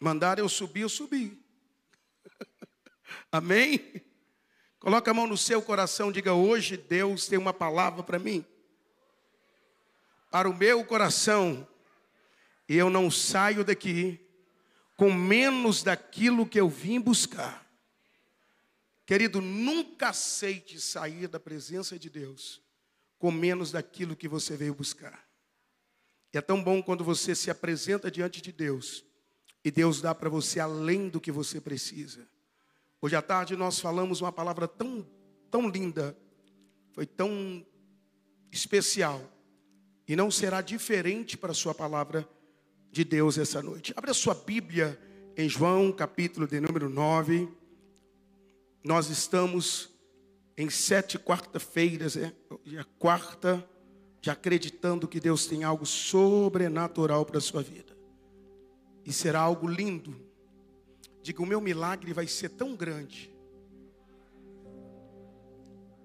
Mandaram eu subir, eu subi. Amém? Coloca a mão no seu coração, diga: hoje Deus tem uma palavra para mim. Para o meu coração, e eu não saio daqui com menos daquilo que eu vim buscar. Querido, nunca aceite sair da presença de Deus com menos daquilo que você veio buscar. E é tão bom quando você se apresenta diante de Deus e Deus dá para você além do que você precisa. Hoje à tarde nós falamos uma palavra tão, tão linda, foi tão especial, e não será diferente para a sua palavra de Deus essa noite. Abra sua Bíblia em João, capítulo de número 9. Nós estamos em sete quarta-feiras, é, a quarta, já acreditando que Deus tem algo sobrenatural para a sua vida. E será algo lindo. Diga, o meu milagre vai ser tão grande.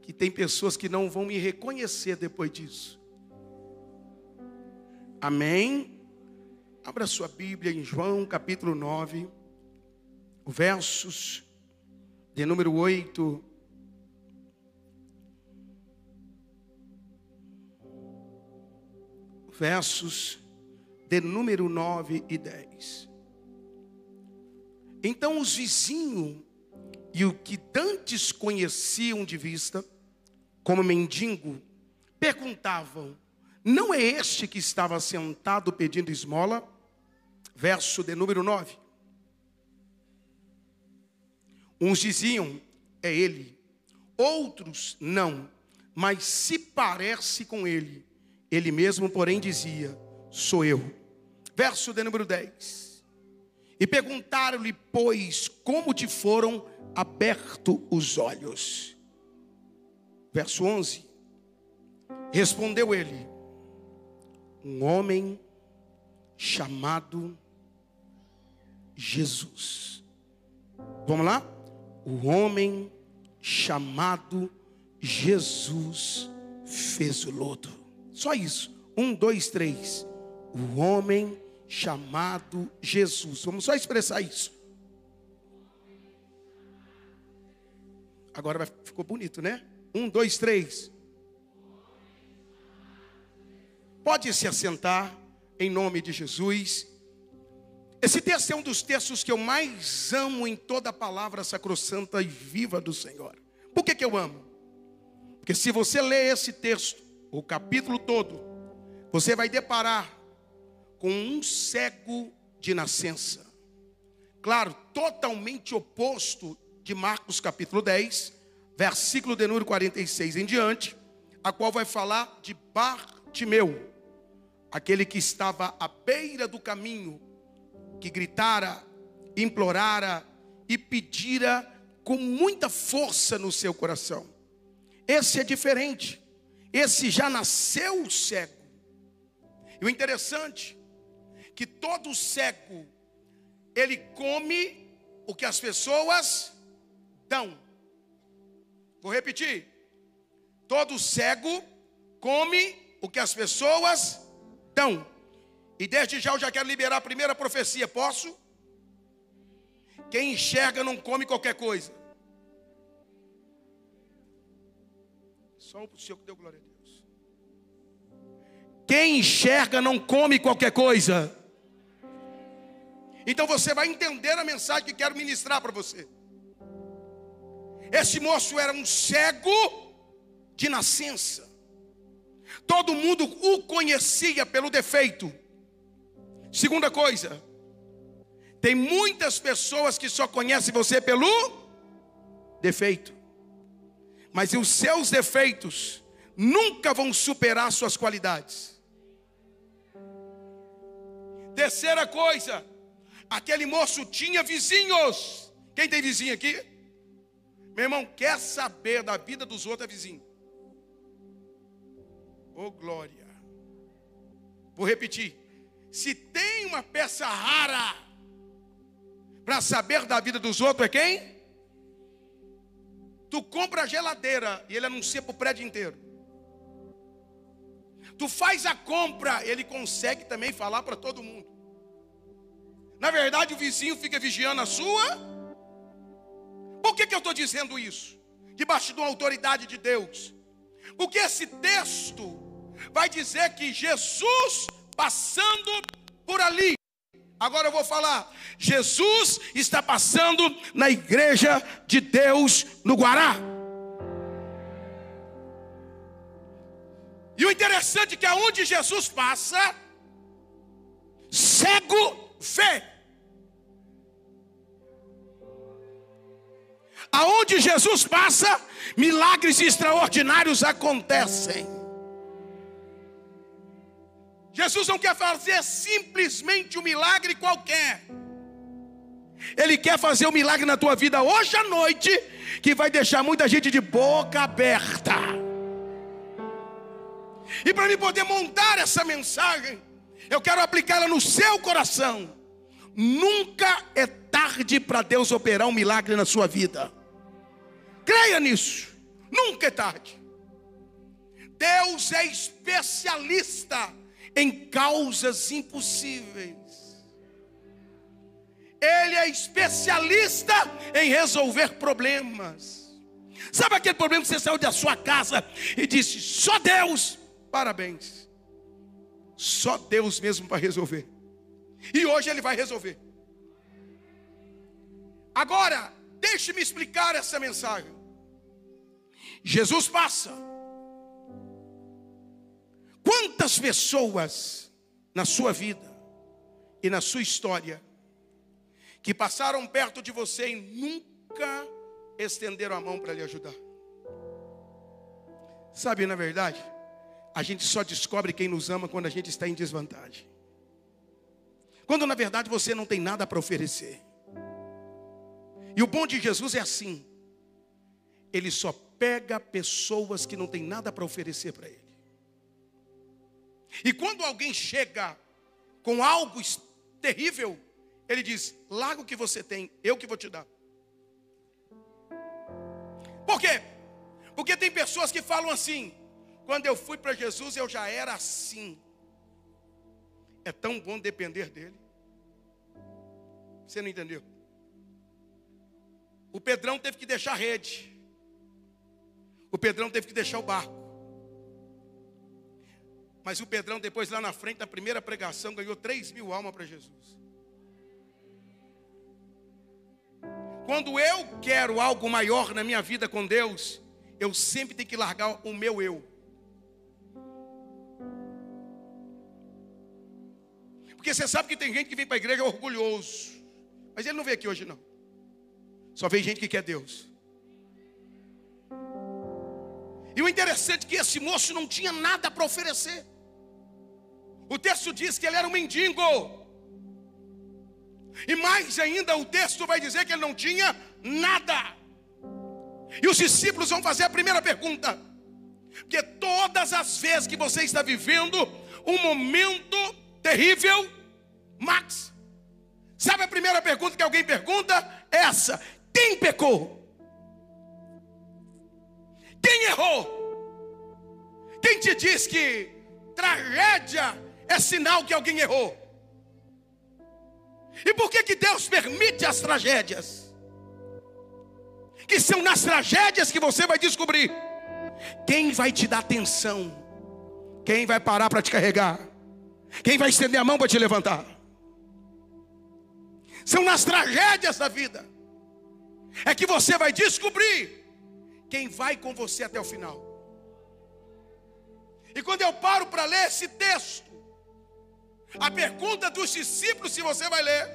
Que tem pessoas que não vão me reconhecer depois disso. Amém? Abra sua Bíblia em João capítulo 9, versos de número 8 versos de número 9 e 10. Então os vizinhos e o que dantes conheciam de vista, como mendigo, perguntavam: Não é este que estava sentado pedindo esmola? Verso de número 9. Uns diziam: É ele. Outros não, mas se parece com ele. Ele mesmo, porém, dizia: Sou eu. Verso de número 10. E perguntaram-lhe, pois, como te foram abertos os olhos. Verso 11. Respondeu ele: Um homem chamado Jesus. Vamos lá? O homem chamado Jesus fez o lodo. Só isso. Um, dois, três. O homem chamado Jesus. Vamos só expressar isso. Agora ficou bonito, né? Um, dois, três. Pode se assentar em nome de Jesus. Esse texto é um dos textos que eu mais amo em toda a palavra sacrossanta e viva do Senhor. Por que, que eu amo? Porque se você ler esse texto, o capítulo todo, você vai deparar com um cego de nascença. Claro, totalmente oposto de Marcos capítulo 10, versículo de número 46 em diante, a qual vai falar de Bartimeu, aquele que estava à beira do caminho, que gritara, implorara e pedira com muita força no seu coração. Esse é diferente. Esse já nasceu cego. E o interessante que todo cego ele come o que as pessoas dão. Vou repetir. Todo cego come o que as pessoas dão. E desde já eu já quero liberar a primeira profecia. Posso? Quem enxerga não come qualquer coisa. Só o Senhor que deu glória a Deus. Quem enxerga não come qualquer coisa. Então você vai entender a mensagem que quero ministrar para você. Esse moço era um cego de nascença. Todo mundo o conhecia pelo defeito. Segunda coisa, tem muitas pessoas que só conhecem você pelo defeito mas os seus defeitos nunca vão superar suas qualidades. Terceira coisa, aquele moço tinha vizinhos. Quem tem vizinho aqui? Meu irmão, quer saber da vida dos outros é vizinho. Oh glória. Vou repetir. Se tem uma peça rara para saber da vida dos outros é quem? Tu compra a geladeira e ele anuncia para o prédio inteiro. Tu faz a compra, ele consegue também falar para todo mundo. Na verdade, o vizinho fica vigiando a sua. Por que, que eu estou dizendo isso? Debaixo de uma autoridade de Deus. Porque esse texto vai dizer que Jesus passando por ali. Agora eu vou falar. Jesus está passando na igreja de Deus no Guará. E o interessante é que aonde Jesus passa, cego vê. Aonde Jesus passa, milagres extraordinários acontecem. Jesus não quer fazer simplesmente um milagre qualquer. Ele quer fazer um milagre na tua vida hoje à noite, que vai deixar muita gente de boca aberta. E para mim poder montar essa mensagem, eu quero aplicá-la no seu coração. Nunca é tarde para Deus operar um milagre na sua vida. Creia nisso. Nunca é tarde. Deus é especialista em causas impossíveis. Ele é especialista em resolver problemas. Sabe aquele problema que você saiu da sua casa e disse: só Deus? Parabéns. Só Deus mesmo para resolver. E hoje Ele vai resolver. Agora, deixe-me explicar essa mensagem. Jesus passa. Quantas pessoas na sua vida e na sua história que passaram perto de você e nunca estenderam a mão para lhe ajudar? Sabe, na verdade, a gente só descobre quem nos ama quando a gente está em desvantagem. Quando na verdade você não tem nada para oferecer. E o bom de Jesus é assim: Ele só pega pessoas que não tem nada para oferecer para Ele. E quando alguém chega com algo terrível, Ele diz: larga o que você tem, eu que vou te dar. Por quê? Porque tem pessoas que falam assim: quando eu fui para Jesus, eu já era assim. É tão bom depender dele. Você não entendeu? O Pedrão teve que deixar a rede. O Pedrão teve que deixar o barco. Mas o Pedrão, depois lá na frente, na primeira pregação, ganhou 3 mil almas para Jesus. Quando eu quero algo maior na minha vida com Deus, eu sempre tenho que largar o meu eu. Porque você sabe que tem gente que vem para a igreja orgulhoso. Mas ele não veio aqui hoje, não. Só veio gente que quer Deus. E o interessante é que esse moço não tinha nada para oferecer. O texto diz que ele era um mendigo. E mais ainda, o texto vai dizer que ele não tinha nada. E os discípulos vão fazer a primeira pergunta. Porque todas as vezes que você está vivendo um momento terrível, Max. Sabe a primeira pergunta que alguém pergunta? Essa: quem pecou? Quem errou? Quem te diz que tragédia é sinal que alguém errou? E por que, que Deus permite as tragédias? Que são nas tragédias que você vai descobrir quem vai te dar atenção, quem vai parar para te carregar, quem vai estender a mão para te levantar. São nas tragédias da vida é que você vai descobrir quem vai com você até o final. E quando eu paro para ler esse texto, a pergunta dos discípulos, se você vai ler,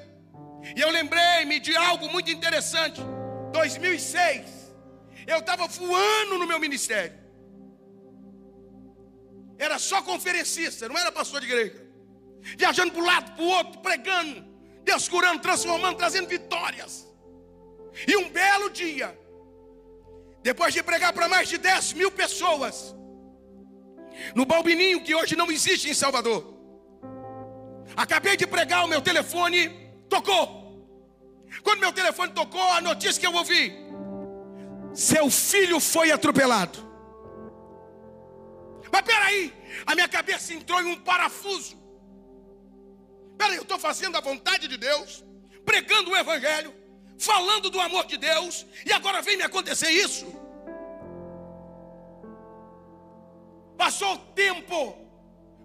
e eu lembrei-me de algo muito interessante. 2006, eu estava voando no meu ministério. Era só conferencista, não era pastor de igreja viajando para um lado, para o outro, pregando, Deus curando, transformando, trazendo vitórias. E um belo dia, depois de pregar para mais de 10 mil pessoas, no Balbininho, que hoje não existe em Salvador, acabei de pregar, o meu telefone tocou. Quando meu telefone tocou, a notícia que eu ouvi: seu filho foi atropelado. Mas peraí, a minha cabeça entrou em um parafuso. Peraí, eu estou fazendo a vontade de Deus, pregando o Evangelho, falando do amor de Deus, e agora vem me acontecer isso. Passou o tempo,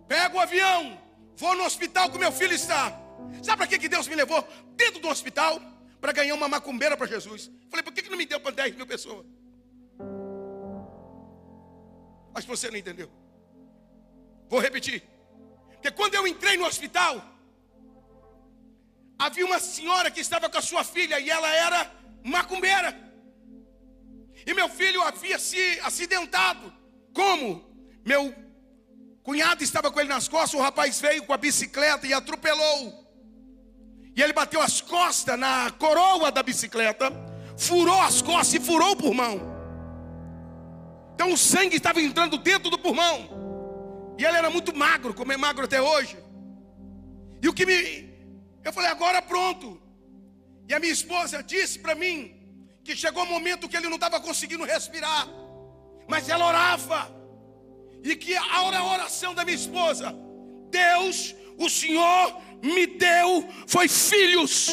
pego o avião, vou no hospital que meu filho está. Sabe para que, que Deus me levou dentro do hospital? Para ganhar uma macumbeira para Jesus. Falei, por que, que não me deu para 10 mil pessoas? Que você não entendeu. Vou repetir. Porque quando eu entrei no hospital, havia uma senhora que estava com a sua filha e ela era macumbeira. E meu filho havia se acidentado. Como? Meu cunhado estava com ele nas costas, o rapaz veio com a bicicleta e atropelou. E ele bateu as costas na coroa da bicicleta, furou as costas e furou o pulmão. Então o sangue estava entrando dentro do pulmão. E ele era muito magro, como é magro até hoje. E o que me. Eu falei, agora pronto. E a minha esposa disse para mim que chegou o um momento que ele não estava conseguindo respirar. Mas ela orava. E que a oração da minha esposa, Deus, o Senhor me deu foi filhos.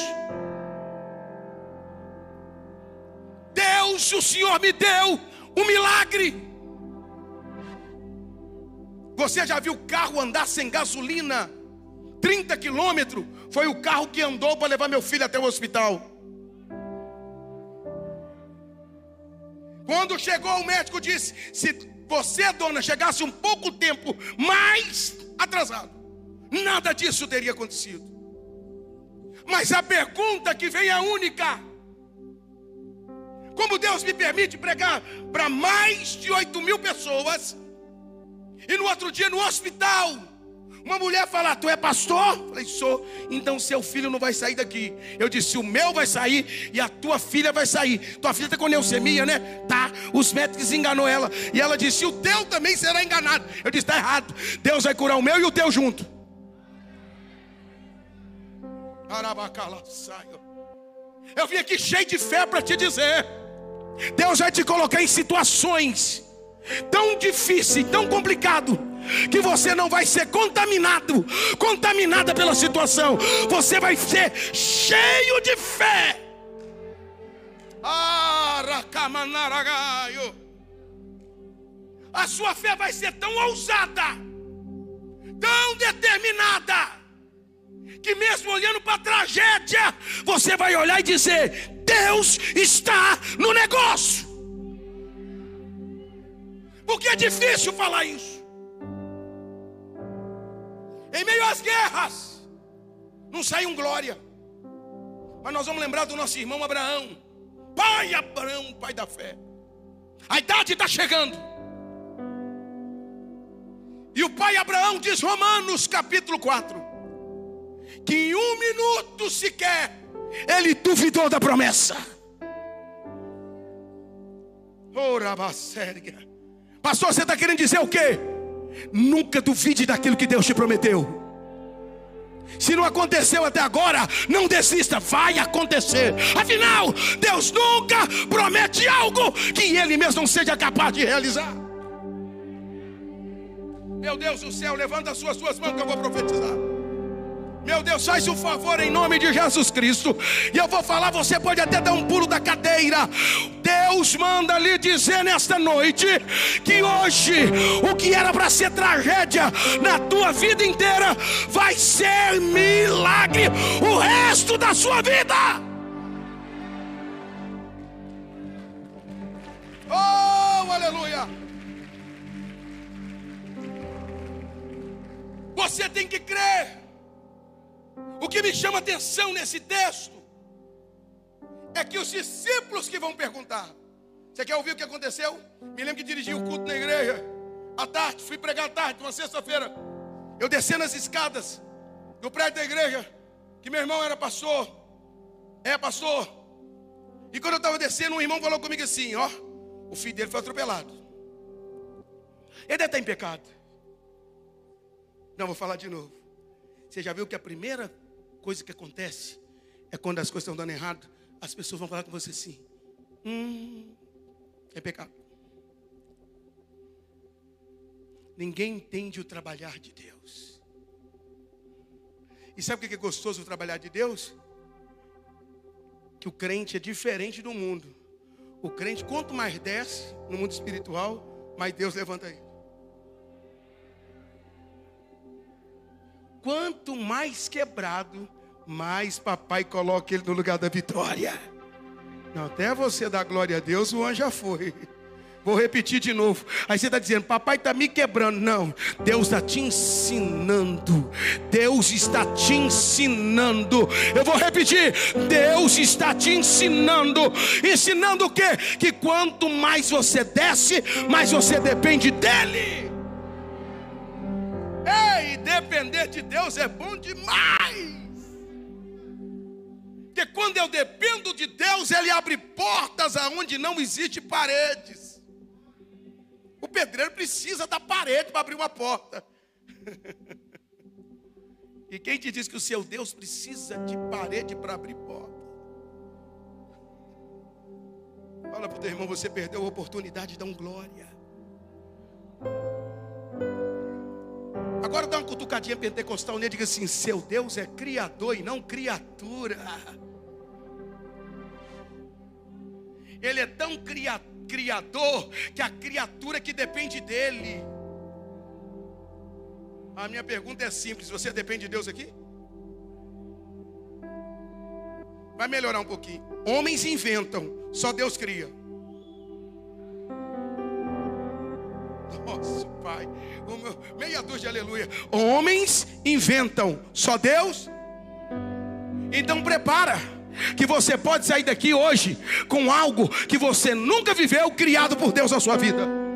Deus, o Senhor me deu um milagre. Você já viu carro andar sem gasolina? 30 quilômetros foi o carro que andou para levar meu filho até o hospital. Quando chegou, o médico disse: se você, dona, chegasse um pouco tempo mais atrasado, nada disso teria acontecido. Mas a pergunta que vem é única: como Deus me permite pregar para mais de 8 mil pessoas, e no outro dia no hospital, uma mulher fala: Tu é pastor? Eu falei: Sou. Então seu filho não vai sair daqui. Eu disse: O meu vai sair e a tua filha vai sair. Tua filha está com leucemia, né? Tá. Os médicos enganou ela. E ela disse: O teu também será enganado. Eu disse: Está errado. Deus vai curar o meu e o teu junto. Eu vim aqui cheio de fé para te dizer. Deus vai te colocar em situações tão difíceis, tão complicado, que você não vai ser contaminado, contaminada pela situação. Você vai ser cheio de fé. A sua fé vai ser tão ousada, tão determinada, que mesmo olhando para a tragédia, você vai olhar e dizer: Deus está no negócio. Porque é difícil falar isso. Em meio às guerras, não sai um glória. Mas nós vamos lembrar do nosso irmão Abraão. Pai Abraão, pai da fé. A idade está chegando. E o pai Abraão diz, Romanos capítulo 4, que em um minuto sequer ele duvidou da promessa. Ora, séria. Pastor, você está querendo dizer o quê? Nunca duvide daquilo que Deus te prometeu. Se não aconteceu até agora, não desista, vai acontecer. Afinal, Deus nunca promete algo que Ele mesmo não seja capaz de realizar. Meu Deus do céu, levanta as suas duas mãos que eu vou profetizar. Meu Deus, faz o favor em nome de Jesus Cristo. E eu vou falar, você pode até dar um pulo da cadeira. Deus manda lhe dizer nesta noite que hoje o que era para ser tragédia na tua vida inteira vai ser milagre o resto da sua vida. Oh, aleluia! Você tem que crer. O que me chama atenção nesse texto é que os discípulos que vão perguntar. Você quer ouvir o que aconteceu? Me lembro que dirigi o culto na igreja. À tarde, fui pregar à tarde, uma sexta-feira. Eu descendo as escadas do prédio da igreja, que meu irmão era pastor. É, pastor. E quando eu estava descendo, um irmão falou comigo assim: Ó, o filho dele foi atropelado. Ele deve estar em pecado. Não, vou falar de novo. Você já viu que a primeira coisa que acontece é quando as coisas estão dando errado, as pessoas vão falar com você assim: hum, é pecado. Ninguém entende o trabalhar de Deus. E sabe o que é gostoso trabalhar de Deus? Que o crente é diferente do mundo. O crente, quanto mais desce no mundo espiritual, mais Deus levanta ele. Quanto mais quebrado, mais papai coloca ele no lugar da vitória. Não, até você dar glória a Deus, o anjo já foi. Vou repetir de novo. Aí você está dizendo, papai está me quebrando. Não, Deus está te ensinando. Deus está te ensinando. Eu vou repetir. Deus está te ensinando. Ensinando o quê? Que quanto mais você desce, mais você depende dEle. Ei, depender de Deus é bom demais. Porque quando eu dependo de Deus, Ele abre portas aonde não existe paredes. O pedreiro precisa da parede para abrir uma porta. e quem te diz que o seu Deus precisa de parede para abrir porta? Fala para o teu irmão, você perdeu a oportunidade de dar um glória. Agora dá uma cutucadinha pentecostal nele e diga assim: seu Deus é criador e não criatura. Ele é tão Criador que a criatura que depende dele. A minha pergunta é simples: você depende de Deus aqui? Vai melhorar um pouquinho. Homens inventam, só Deus cria. Nossa, Pai, meia dúzia de aleluia. Homens inventam, só Deus. Então prepara que você pode sair daqui hoje com algo que você nunca viveu, criado por Deus na sua vida.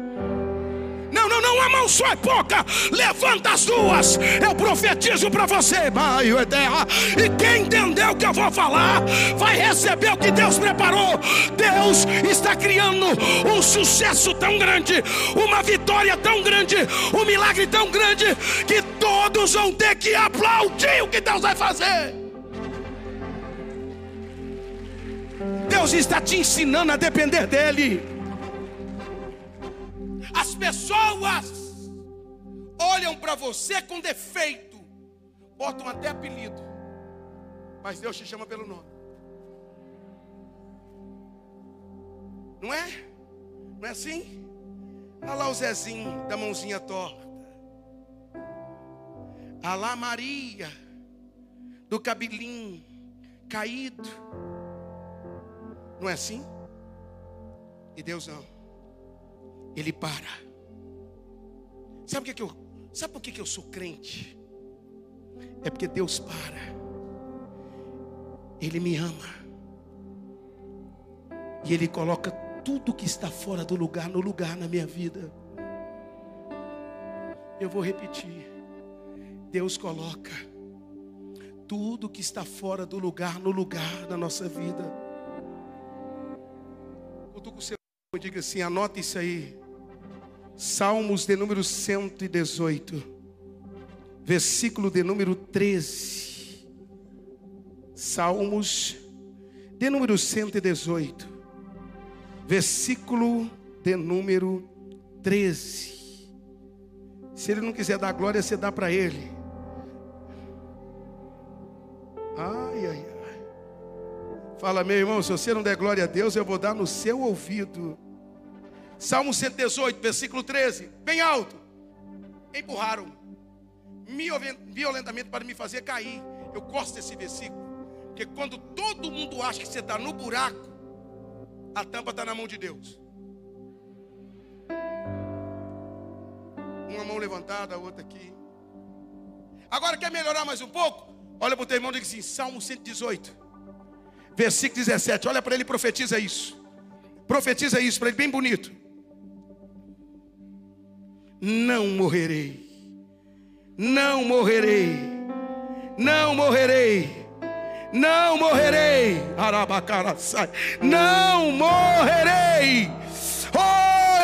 Não, não, não, a mão só é pouca. Levanta as duas. Eu profetizo para você, Maio Eterra. E quem entendeu o que eu vou falar, vai receber o que Deus preparou. Deus está criando um sucesso tão grande, uma vitória tão grande, um milagre tão grande, que todos vão ter que aplaudir o que Deus vai fazer. Deus está te ensinando a depender dEle. As pessoas olham para você com defeito, botam até apelido, mas Deus te chama pelo nome. Não é? Não é assim? Olha lá o Zezinho da mãozinha torta. Olha lá Maria do cabelinho caído. Não é assim? E Deus não. Ele para. Sabe que, que eu, sabe por que, que eu sou crente? É porque Deus para. Ele me ama. E Ele coloca tudo que está fora do lugar no lugar na minha vida. Eu vou repetir. Deus coloca tudo que está fora do lugar no lugar na nossa vida. Cutuca o seu e diga assim: anota isso aí. Salmos de número 118, versículo de número 13. Salmos de número 118, versículo de número 13. Se ele não quiser dar glória, você dá para ele. Ai, ai, ai. Fala, meu irmão, se você não der glória a Deus, eu vou dar no seu ouvido. Salmo 118, versículo 13, bem alto. Empurraram violentamente para me fazer cair. Eu gosto desse versículo, porque quando todo mundo acha que você está no buraco, a tampa está na mão de Deus. Uma mão levantada, a outra aqui. Agora quer melhorar mais um pouco? Olha para o teu irmão e diz assim: Salmo 118 versículo 17. Olha para ele e profetiza isso. Profetiza isso para ele, bem bonito. Não morrerei, não morrerei, não morrerei, não morrerei, Arabacaraçai, não morrerei.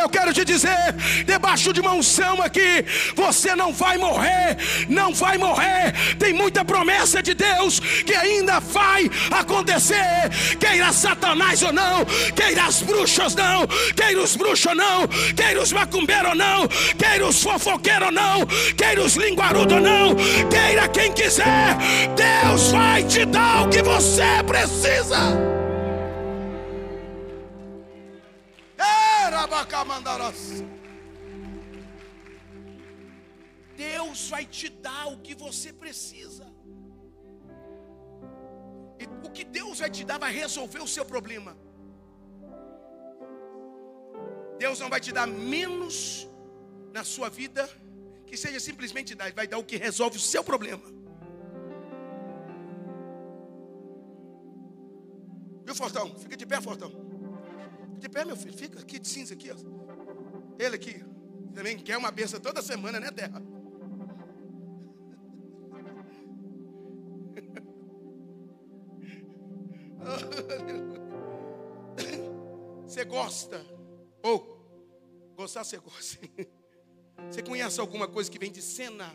Eu quero te dizer, debaixo de uma unção aqui, você não vai morrer, não vai morrer. Tem muita promessa de Deus que ainda vai acontecer. Queira Satanás ou não, queira as bruxas não, queira os bruxos não, queira os macumbeiros não, queira os fofoqueiros não, queira os linguarudos não, queira quem quiser, Deus vai te dar o que você precisa. Deus vai te dar o que você precisa. E o que Deus vai te dar vai resolver o seu problema. Deus não vai te dar menos na sua vida que seja simplesmente dar, vai dar o que resolve o seu problema. Viu, Fortão? Fica de pé, Fortão. De pé, meu filho, fica aqui de cinza aqui. Ó. Ele aqui também quer uma benção toda semana, né, terra? Você gosta? Ou gostar você gosta? Você conhece alguma coisa que vem de cena?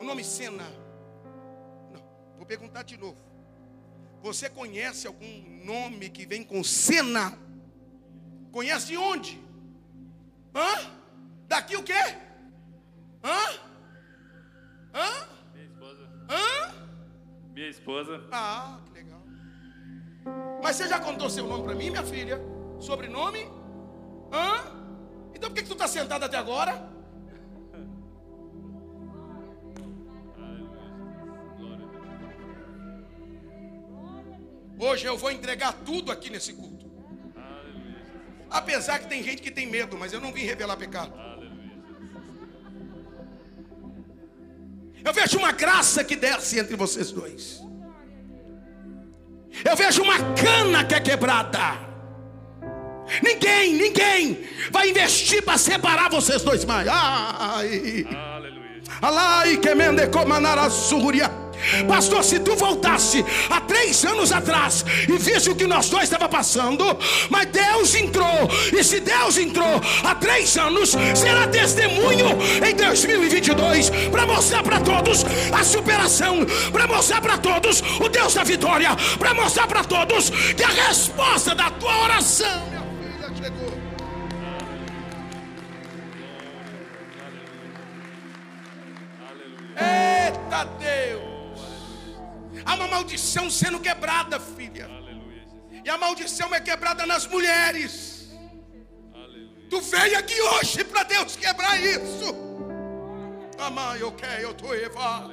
O nome cena? Não, vou perguntar de novo. Você conhece algum nome que vem com cena? Conhece de onde? Hã? Daqui o quê? Hã? Hã? Minha esposa. Hã? Minha esposa. Ah, que legal. Mas você já contou seu nome para mim, minha filha? Sobrenome? Hã? Então por que, que tu está sentado até agora? Hoje eu vou entregar tudo aqui nesse culto. Apesar que tem gente que tem medo, mas eu não vim revelar pecado. Eu vejo uma graça que desce entre vocês dois. Eu vejo uma cana que é quebrada. Ninguém, ninguém vai investir para separar vocês dois mais. Ai. Aleluia. Alai que mende comanara suria. Pastor, se tu voltasse há três anos atrás e visse o que nós dois estava passando, mas Deus entrou, e se Deus entrou há três anos, será testemunho em 2022 para mostrar para todos a superação, para mostrar para todos o Deus da vitória, para mostrar para todos que a resposta da tua oração, minha filha, chegou. Eita Deus! Há uma maldição sendo quebrada, filha. Aleluia. E a maldição é quebrada nas mulheres. Aleluia. Tu veio aqui hoje para Deus quebrar isso. Amai, ok, eu estou Eva.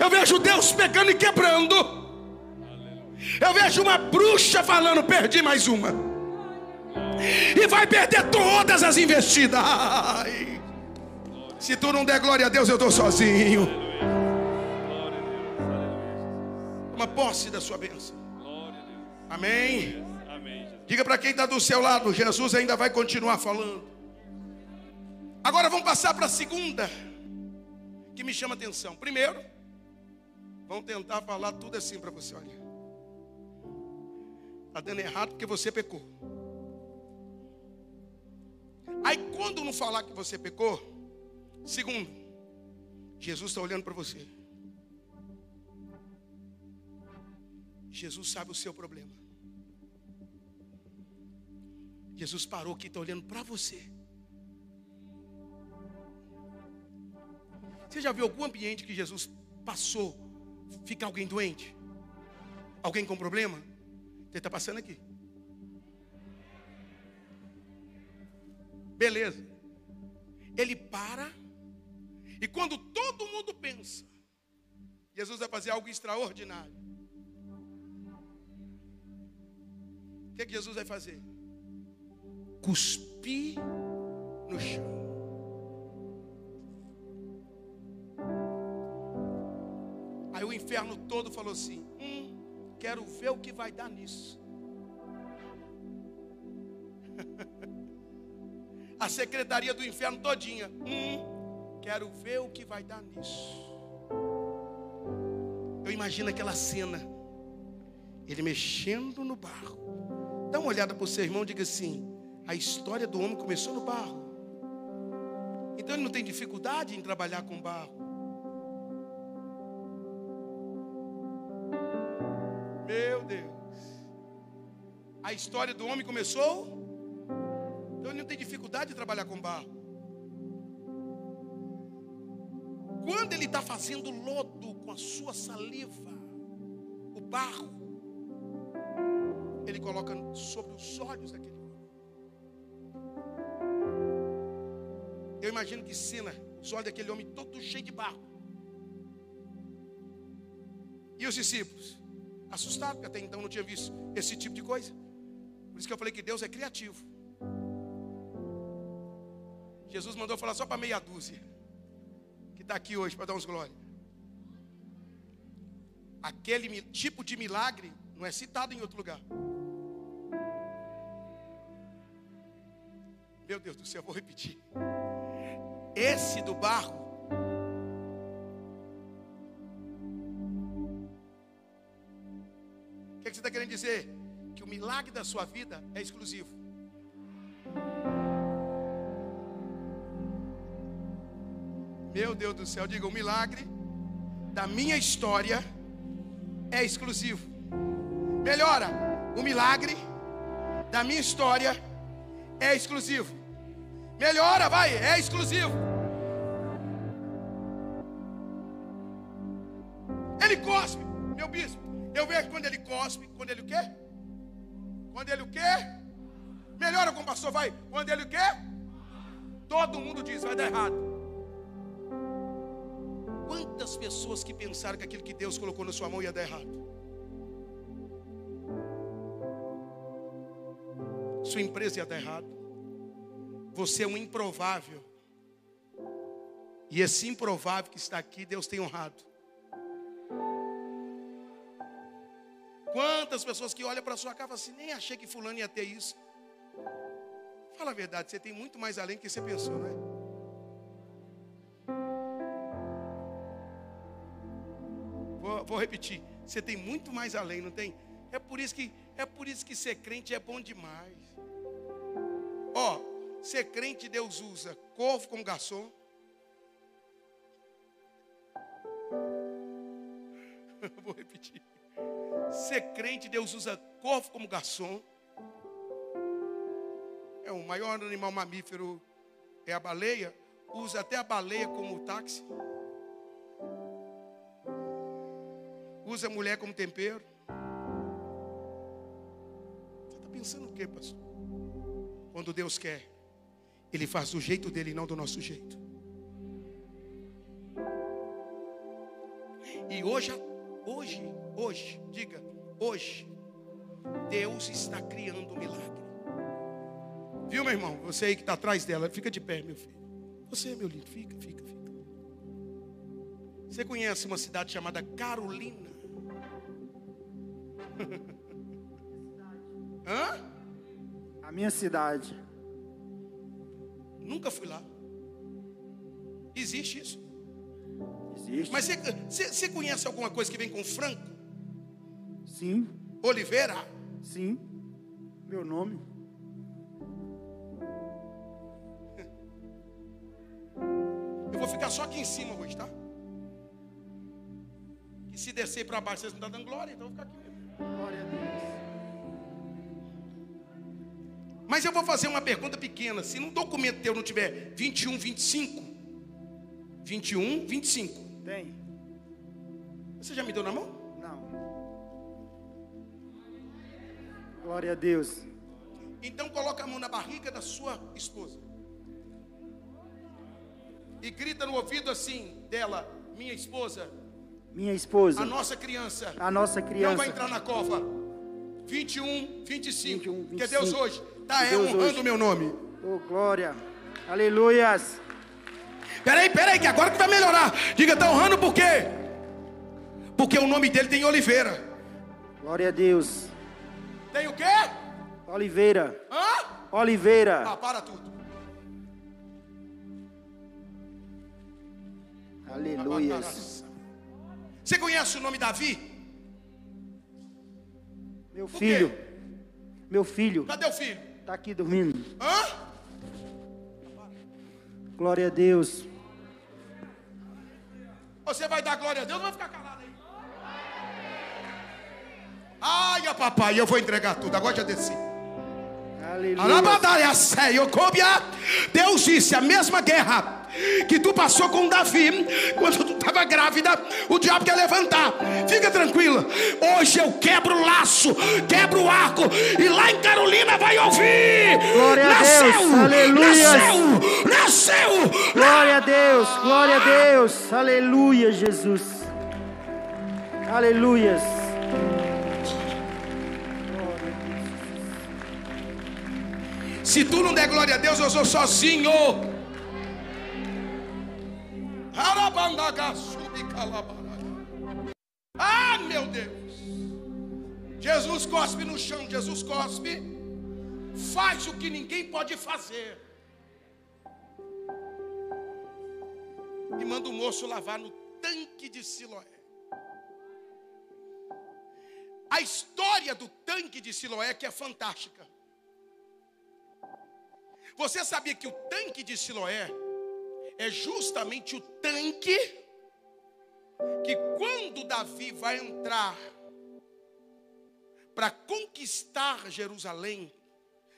Eu vejo Deus pegando e quebrando. Eu vejo uma bruxa falando: perdi mais uma. E vai perder todas as investidas. Ai. Se tu não der glória a Deus, eu estou sozinho. Toma posse da sua bênção. Amém. Diga para quem está do seu lado, Jesus ainda vai continuar falando. Agora vamos passar para a segunda, que me chama atenção. Primeiro, vamos tentar falar tudo assim para você, olha. Está dando errado porque você pecou. Aí quando não falar que você pecou, segundo, Jesus está olhando para você. Jesus sabe o seu problema. Jesus parou aqui, está olhando para você. Você já viu algum ambiente que Jesus passou, fica alguém doente? Alguém com problema? Ele está passando aqui. Beleza. Ele para, e quando todo mundo pensa, Jesus vai fazer algo extraordinário. Que, é que Jesus vai fazer? Cuspir no chão. Aí o inferno todo falou assim: Hum, quero ver o que vai dar nisso. A secretaria do inferno todinha. Hum, quero ver o que vai dar nisso. Eu imagino aquela cena. Ele mexendo no barro Dá uma olhada para o seu irmão e diga assim: a história do homem começou no barro. Então ele não tem dificuldade em trabalhar com barro. Meu Deus. A história do homem começou. Então ele não tem dificuldade de trabalhar com barro. Quando ele está fazendo lodo com a sua saliva, o barro, ele coloca sobre os olhos daquele homem. Eu imagino que cena, os olhos daquele homem todo cheio de barro. E os discípulos? Assustados, porque até então não tinha visto esse tipo de coisa. Por isso que eu falei que Deus é criativo. Jesus mandou falar só para meia dúzia. Que está aqui hoje para dar uns glórias. Aquele tipo de milagre não é citado em outro lugar. Meu Deus do céu, vou repetir. Esse do barro. O que, é que você está querendo dizer? Que o milagre da sua vida é exclusivo. Meu Deus do céu, diga: o milagre da minha história é exclusivo. Melhora, o milagre da minha história é exclusivo. Melhora, vai, é exclusivo. Ele cospe, meu bispo. Eu vejo quando ele cospe, quando ele o quê? Quando ele o quê? Melhora com o pastor, vai. Quando ele o quê? Todo mundo diz, vai dar errado. Quantas pessoas que pensaram que aquilo que Deus colocou na sua mão ia dar errado? Sua empresa ia dar errado. Você é um improvável. E esse improvável que está aqui, Deus tem honrado. Quantas pessoas que olham para sua casa assim, nem achei que fulano ia ter isso. Fala a verdade, você tem muito mais além do que você pensou, não é? Vou, vou, repetir. Você tem muito mais além, não tem? É por isso que é por isso que ser crente é bom demais. Ser crente Deus usa corvo como garçom. Vou repetir. Ser crente Deus usa corvo como garçom. É o maior animal mamífero é a baleia. Usa até a baleia como táxi. Usa a mulher como tempero. Você está pensando o que, pastor? Quando Deus quer, Ele faz do jeito dele e não do nosso jeito. E hoje, hoje, hoje, diga, hoje, Deus está criando um milagre. Viu, meu irmão? Você aí que está atrás dela, fica de pé, meu filho. Você, meu lindo, fica, fica, fica. Você conhece uma cidade chamada Carolina? Hã? A minha cidade. Nunca fui lá. Existe isso. Existe? Mas você, conhece alguma coisa que vem com Franco? Sim, Oliveira? sim. Meu nome. Eu vou ficar só aqui em cima hoje, tá? E se descer para baixo, vocês não estão dando glória, então eu vou ficar aqui mesmo. Glória a Deus. Mas eu vou fazer uma pergunta pequena. Se no documento teu não tiver 21, 25, 21, 25, Tem? você já me deu na mão? Não. Glória a Deus. Então coloca a mão na barriga da sua esposa. E grita no ouvido assim dela, minha esposa, Minha esposa. a nossa criança A nossa não criança. vai entrar na cova. 21, 25. 21, Porque Deus 25. hoje está honrando o meu nome. Oh, glória. Aleluias. Peraí, peraí, que agora que vai melhorar. Diga, está honrando por quê? Porque o nome dele tem Oliveira. Glória a Deus. Tem o quê? Oliveira. Hã? Oliveira. Ah, para tudo. Aleluias. Você conhece o nome Davi? Meu filho. Meu filho Cadê o filho? Está aqui dormindo. Hã? Glória a Deus. Você vai dar glória a Deus ou vai ficar calado aí? Ai, papai, eu vou entregar tudo. Agora já desci. Aleluia. Deus disse: a mesma guerra que tu passou com Davi, quando tu estava grávida, o diabo quer levantar. Fica tranquila. Hoje eu quebro o laço, quebro o arco, e lá em Carolina vai ouvir. Glória a nasceu, Deus, aleluia. Nasceu, nasceu. Glória a Deus, glória a Deus. Aleluia, Jesus. Aleluias. Se tu não der glória a Deus, eu sou sozinho. Ah, meu Deus. Jesus cospe no chão, Jesus cospe. Faz o que ninguém pode fazer. E manda o moço lavar no tanque de Siloé. A história do tanque de Siloé que é fantástica. Você sabia que o tanque de Siloé é justamente o tanque que quando Davi vai entrar para conquistar Jerusalém,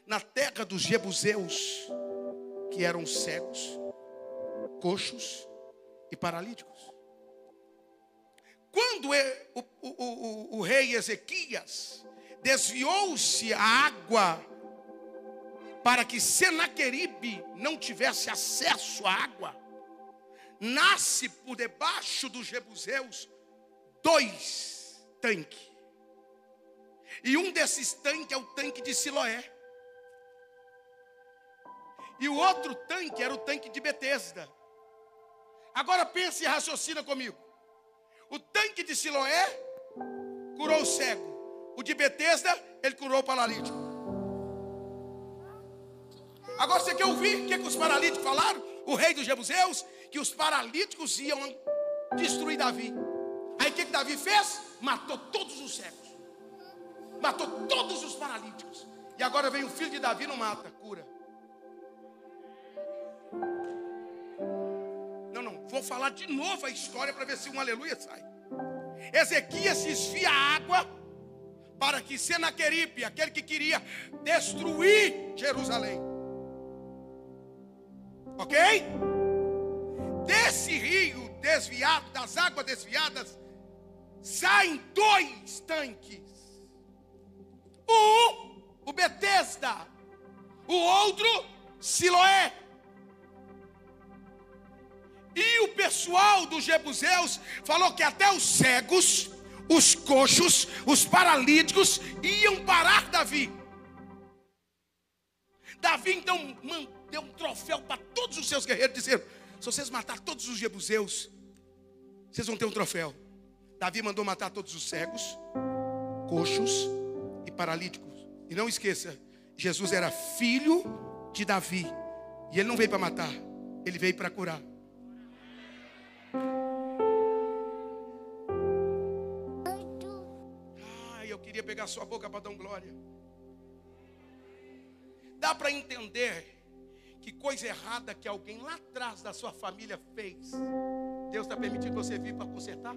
na terra dos Jebuseus, que eram cegos, coxos e paralíticos. Quando e- o, o- o- o rei Ezequias desviou-se a água para que Senaqueribe não tivesse acesso à água, nasce por debaixo dos Jebuseus dois tanques. E um desses tanques é o tanque de Siloé. E o outro tanque era o tanque de Betesda. Agora pense e raciocina comigo. O tanque de Siloé curou o cego. O de Betesda, ele curou o paralítico. Agora você quer ouvir o que, que os paralíticos falaram? O rei dos Jebuseus, que os paralíticos iam destruir Davi. Aí o que, que Davi fez? Matou todos os cegos. Matou todos os paralíticos. E agora vem o filho de Davi não mata, cura. Não, não, vou falar de novo a história para ver se um aleluia sai. Ezequias desvia a água para que Senaqueribe, aquele que queria destruir Jerusalém, ok? Desse rio desviado, das águas desviadas, saem dois tanques. Um, o Betesda, o outro, Siloé. E o pessoal dos Jebuseus falou que até os cegos, os coxos, os paralíticos iam parar Davi. Davi então deu um troféu para todos os seus guerreiros, dizendo: se vocês matar todos os Jebuseus, vocês vão ter um troféu. Davi mandou matar todos os cegos, coxos e paralíticos. E não esqueça, Jesus era filho de Davi. E ele não veio para matar, ele veio para curar. Ai, eu queria pegar sua boca para dar um glória. Dá para entender que coisa errada que alguém lá atrás da sua família fez, Deus está permitindo você vir para consertar?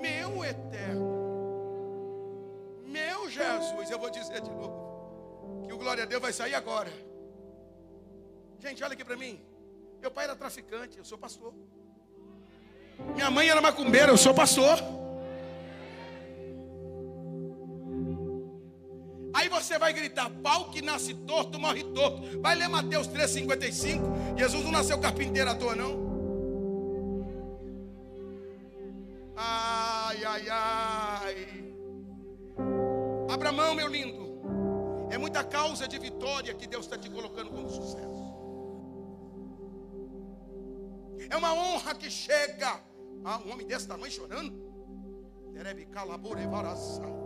Meu eterno, meu Jesus, eu vou dizer de novo, que o glória a Deus vai sair agora. Gente, olha aqui para mim. Meu pai era traficante, eu sou pastor. Minha mãe era macumbeira, eu sou pastor. Você vai gritar: pau que nasce torto, morre torto. Vai ler Mateus 3,55. Jesus não nasceu carpinteiro à toa, não. Ai, ai, ai. Abra mão, meu lindo. É muita causa de vitória que Deus está te colocando como sucesso. É uma honra que chega. Ah, um homem desse tamanho chorando. Terebe calabore varaçai.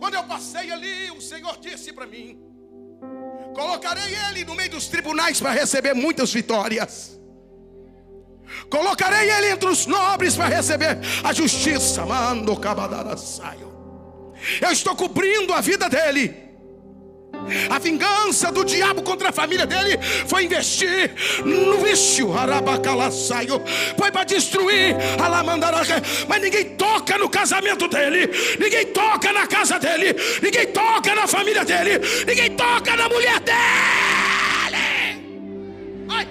Quando eu passei ali, o Senhor disse para mim: Colocarei ele no meio dos tribunais para receber muitas vitórias. Colocarei ele entre os nobres para receber a justiça. Mando cabadaraçaio. Eu estou cobrindo a vida dele. A vingança do diabo contra a família dele foi investir no vício, arabacalaçaio, foi para destruir a lamandaraca, mas ninguém toca no casamento dele, ninguém toca na casa dele, ninguém toca na família dele, ninguém toca na mulher dele. Ai,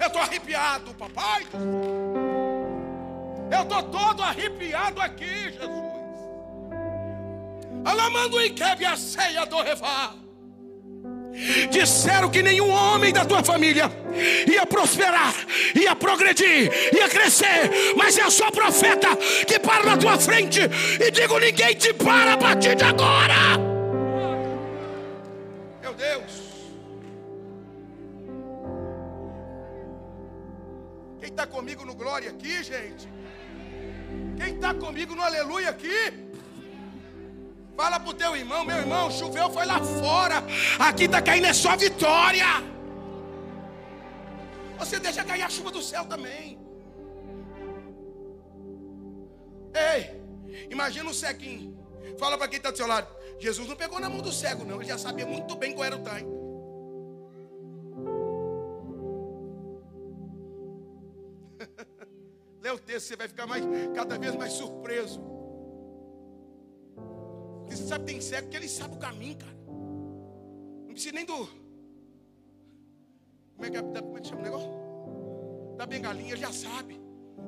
eu estou arrepiado, papai. Eu estou todo arrepiado aqui, Jesus. Alamando e quebe a ceia do revá. Disseram que nenhum homem da tua família ia prosperar, ia progredir, ia crescer, mas é só profeta que para na tua frente e digo: ninguém te para a partir de agora. Meu Deus, quem está comigo no glória aqui, gente? Quem está comigo no aleluia aqui? Fala pro teu irmão, meu irmão, choveu foi lá fora. Aqui está caindo é só vitória. Você deixa cair a chuva do céu também. Ei, imagina um ceguinho. Fala para quem está do seu lado. Jesus não pegou na mão do cego, não. Ele já sabia muito bem qual era o time. Lê o texto, você vai ficar mais, cada vez mais surpreso. Porque você sabe, tem cego que ele sabe o caminho, cara. Não precisa nem do. Como é que, é, como é que chama o negócio? Da bengalinha, já sabe.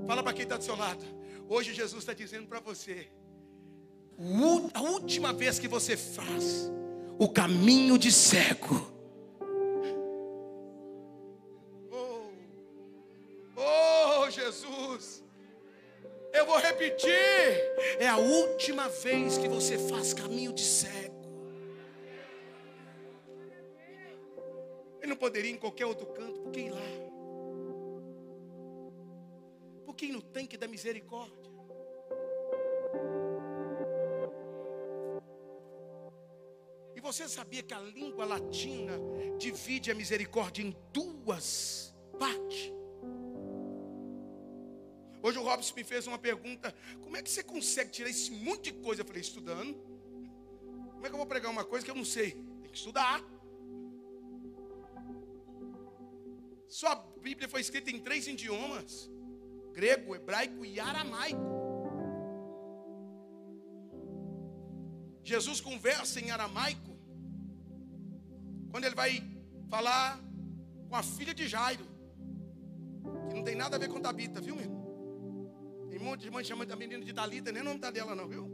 Fala para quem está do seu lado. Hoje Jesus está dizendo para você: a última vez que você faz o caminho de cego. Oh, oh Jesus. Eu vou repetir. É a última vez que você faz caminho de cego. Ele não poderia ir em qualquer outro canto, por que ir lá? Por que ir no tanque da misericórdia? E você sabia que a língua latina divide a misericórdia em duas partes? Hoje o Robson me fez uma pergunta: como é que você consegue tirar esse monte de coisa? Eu falei: estudando. Como é que eu vou pregar uma coisa que eu não sei? Tem que estudar. Sua Bíblia foi escrita em três idiomas: grego, hebraico e aramaico. Jesus conversa em aramaico quando ele vai falar com a filha de Jairo, que não tem nada a ver com Tabita, viu, meu? Um monte de mãe chama a menina de Dalita, nem o nome dela não, viu?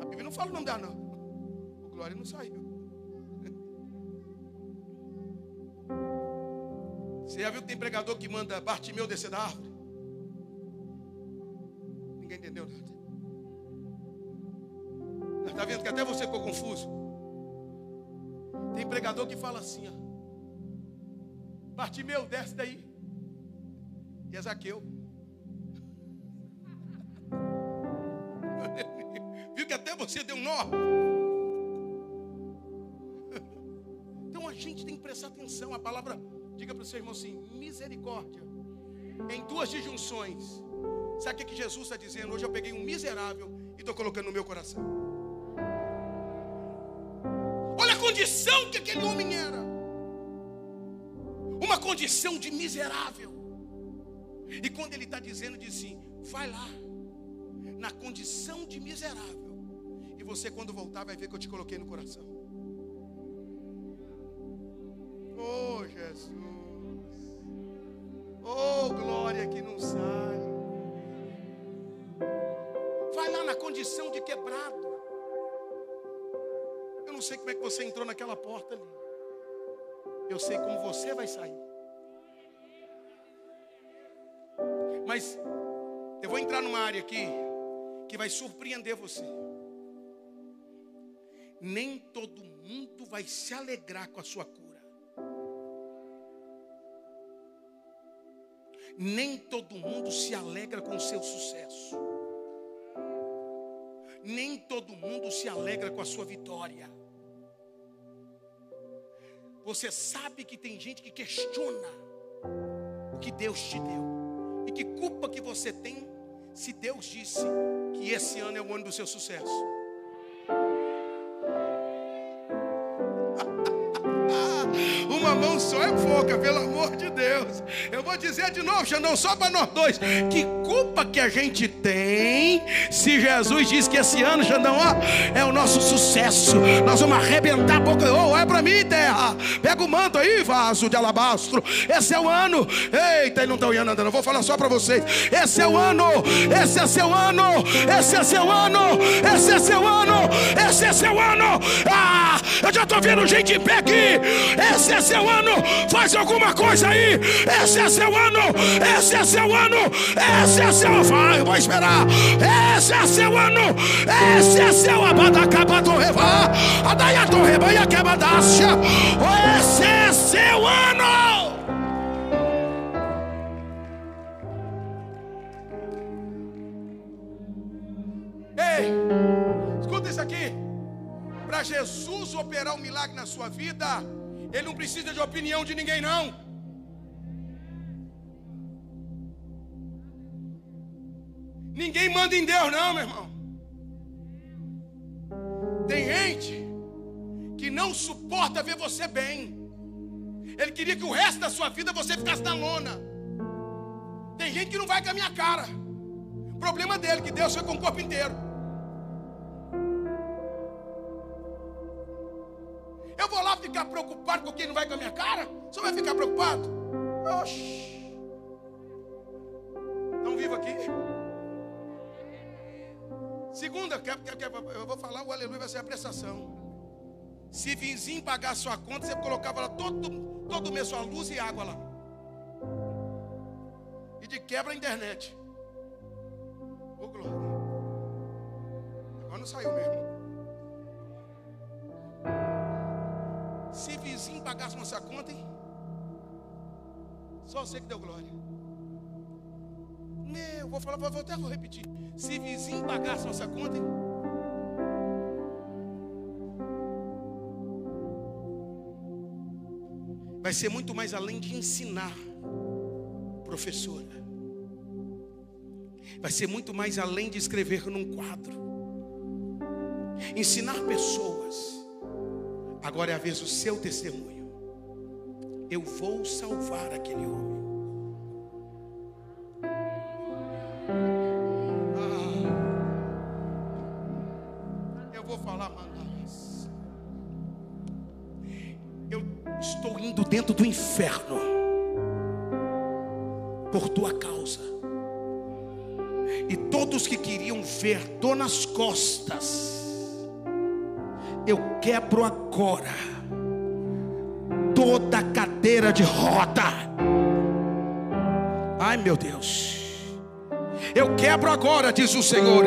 A Bíblia não fala o nome dela não. O Glória não saiu. Você já viu que tem pregador que manda Bartimeu descer da árvore? Ninguém entendeu nada. Está vendo que até você ficou confuso? Tem pregador que fala assim, ó. Bartimeu, desce daí. E é Zaqueu. Você deu nó? Então a gente tem que prestar atenção. A palavra, diga para o seu irmão assim: misericórdia. Em duas disjunções. Sabe o que Jesus está dizendo? Hoje eu peguei um miserável e estou colocando no meu coração. Olha a condição que aquele homem era. Uma condição de miserável. E quando ele está dizendo, diz assim: vai lá na condição de miserável. Você, quando voltar, vai ver que eu te coloquei no coração. Oh, Jesus. Oh, glória que não sai. Vai lá na condição de quebrado. Eu não sei como é que você entrou naquela porta ali. Eu sei como você vai sair. Mas eu vou entrar numa área aqui que vai surpreender você. Nem todo mundo vai se alegrar com a sua cura. Nem todo mundo se alegra com o seu sucesso. Nem todo mundo se alegra com a sua vitória. Você sabe que tem gente que questiona o que Deus te deu. E que culpa que você tem Se Deus disse que esse ano é o ano do seu sucesso, mão só é pouca, pelo amor de Deus. Eu vou dizer de novo, Xandão, só para nós dois. Que culpa que a gente tem se Jesus diz que esse ano, Xandão, ó, é o nosso sucesso. Nós vamos arrebentar a boca. Oh, olha para mim, terra. Pega o manto aí, vaso de alabastro. Esse é o ano. Eita, ele não está olhando, não. Vou falar só para vocês. Esse é o ano. Esse é seu ano. Esse é seu ano. Esse é seu ano. Esse é seu ano. Ah, eu já estou vendo gente em pé aqui. Esse é seu ano. Faz alguma coisa aí. Esse é seu ano. Esse é seu ano. Esse é seu. Vai, vou esperar. Esse é seu ano. Esse é seu abadacabado revá. Adaiato rebanha quebadácia. Esse é seu ano. Ei, escuta isso aqui. Para Jesus operar um milagre na sua vida, ele não precisa de opinião de ninguém, não. Ninguém manda em Deus, não, meu irmão. Tem gente que não suporta ver você bem. Ele queria que o resto da sua vida você ficasse na lona. Tem gente que não vai com a minha cara. Problema dele, que Deus foi com o corpo inteiro. Eu vou lá ficar preocupado com quem não vai com a minha cara? Você vai ficar preocupado? Oxi. Não vivo aqui. Segunda, eu vou falar, o aleluia vai ser a prestação. Se vizinho pagar sua conta, você colocava lá todo, todo mês sua luz e água lá. E de quebra a internet. Ô glória. Agora não saiu mesmo. Se vizinho pagasse nossa conta, hein? Só você que deu glória. Meu, vou falar, vou até vou repetir. Se vizinho pagasse nossa conta, hein? Vai ser muito mais além de ensinar, professora. Vai ser muito mais além de escrever num quadro. Ensinar pessoas. Agora é a vez do seu testemunho. Eu vou salvar aquele homem. Ah, eu vou falar mais. Eu estou indo dentro do inferno por tua causa. E todos que queriam ver dor nas costas, eu quebro agora toda cadeira de roda. Ai meu Deus. Eu quebro agora, diz o Senhor.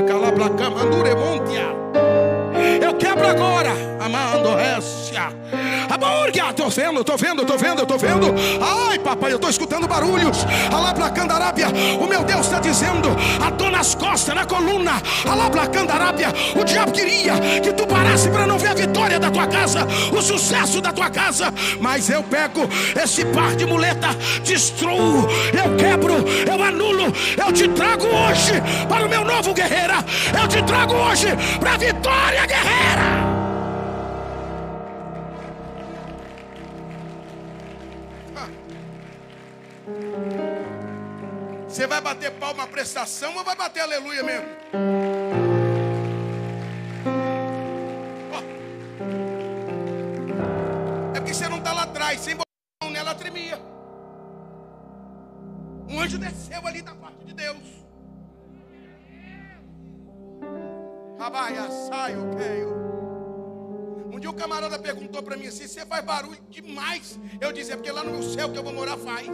Eu quebro agora, amando récia. Amorga, tô vendo, tô vendo, tô vendo, tô vendo. Ai, papai, eu tô escutando barulhos. Alá pra Candarábia, o meu Deus está dizendo: a dor nas costas, na coluna. Alá pra Candarábia, o diabo queria que tu parasse para não ver a vitória da tua casa, o sucesso da tua casa. Mas eu pego esse par de muleta, destruo, eu quebro, eu anulo, eu te trago hoje para o meu novo guerreira. Eu te trago hoje para a vitória guerreira. Você vai bater palma prestação ou vai bater aleluia mesmo? Oh. É porque você não está lá atrás, sem botão nela tremia. Um anjo desceu ali da parte de Deus. Rabaia, sai, ok. Um dia o camarada perguntou para mim assim: Você faz barulho demais? Eu disse: É porque lá no céu que eu vou morar faz.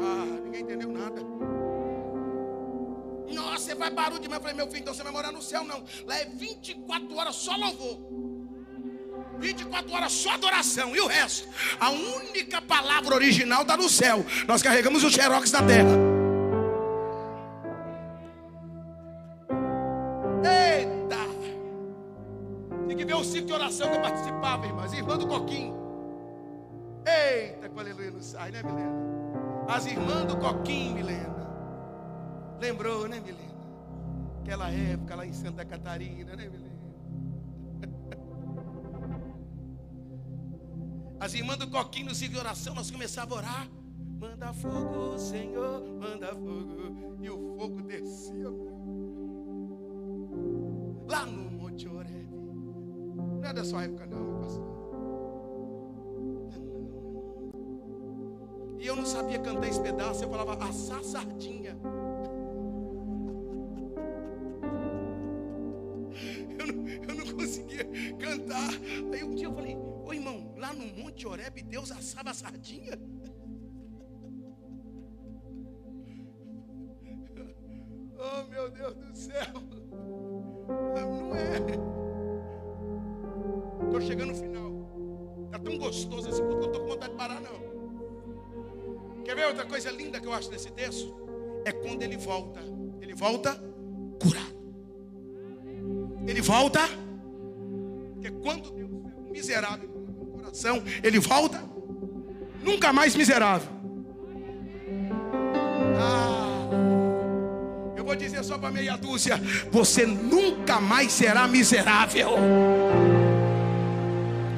Ah, ninguém entendeu nada. Nossa, você faz barulho demais. Eu falei: Meu filho, então você vai morar no céu, não. Lá é 24 horas só louvor. 24 horas só adoração. E o resto? A única palavra original está no céu. Nós carregamos o xerox na terra. Eita! Tem que ver o ciclo de oração que eu participava, irmãs. Irmã do Coquinho. Eita, que aleluia não sai, né, Milena? As irmãs do Coquinho, Milena. Lembrou, né, Milena? Aquela época lá em Santa Catarina, né, Milena? As irmãs do Coquinho no ciclo de oração, nós começávamos a orar. Manda fogo, Senhor, manda fogo. E o fogo descia. Lá no Monte Oreb. Não é da sua época, não, pastor. E eu não sabia cantar esse pedaço, eu falava assar sardinha. Eu não, eu não conseguia cantar. Aí um dia eu falei, ô irmão, lá no Monte Oreb, Deus assava sardinha? Oh meu Deus do céu. Não é. Estou chegando no final. Está tão gostoso esse culto que eu estou com vontade de parar, não. Quer ver outra coisa linda que eu acho nesse texto? É quando ele volta. Ele volta curado. Ele volta. Porque quando Deus é um miserável no coração, ele volta nunca mais miserável. Ah, eu vou dizer só para meia dúzia: você nunca mais será miserável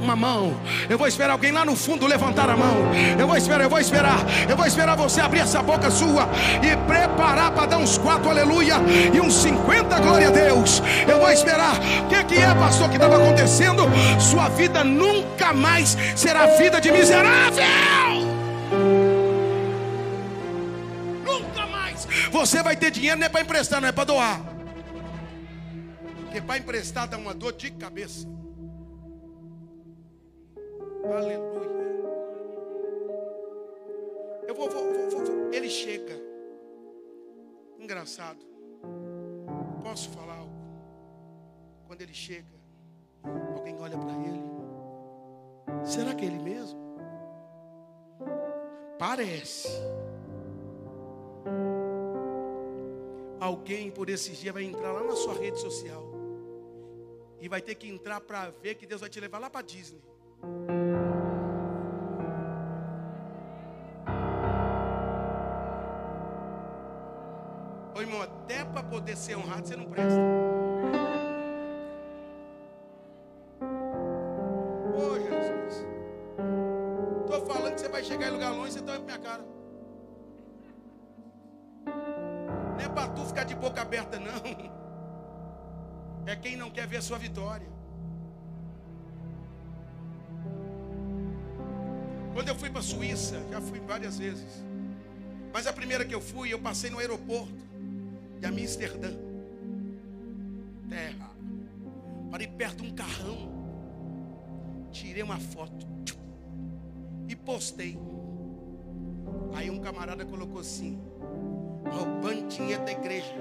uma mão. Eu vou esperar alguém lá no fundo levantar a mão. Eu vou esperar, eu vou esperar. Eu vou esperar você abrir essa boca sua e preparar para dar uns quatro aleluia e uns 50 glória a Deus. Eu vou esperar. O que, que é, pastor, que estava acontecendo? Sua vida nunca mais será vida de miserável. Nunca mais. Você vai ter dinheiro não é para emprestar, não é para doar. Porque para emprestar dá uma dor de cabeça. Aleluia. Eu vou, vou, vou, vou, Ele chega. Engraçado. Posso falar algo? Quando ele chega, alguém olha para ele. Será que é ele mesmo? Parece. Alguém por esses dias vai entrar lá na sua rede social e vai ter que entrar para ver que Deus vai te levar lá para Disney. Até para poder ser honrado você não presta. Ô Jesus. Estou falando que você vai chegar em lugar longe, você está olhando minha cara. Não é para tu ficar de boca aberta, não. É quem não quer ver a sua vitória. Quando eu fui para a Suíça, já fui várias vezes. Mas a primeira que eu fui, eu passei no aeroporto de Amsterdã. Terra. Parei perto de um carrão. Tirei uma foto. E postei. Aí um camarada colocou assim: roubando dinheiro da igreja.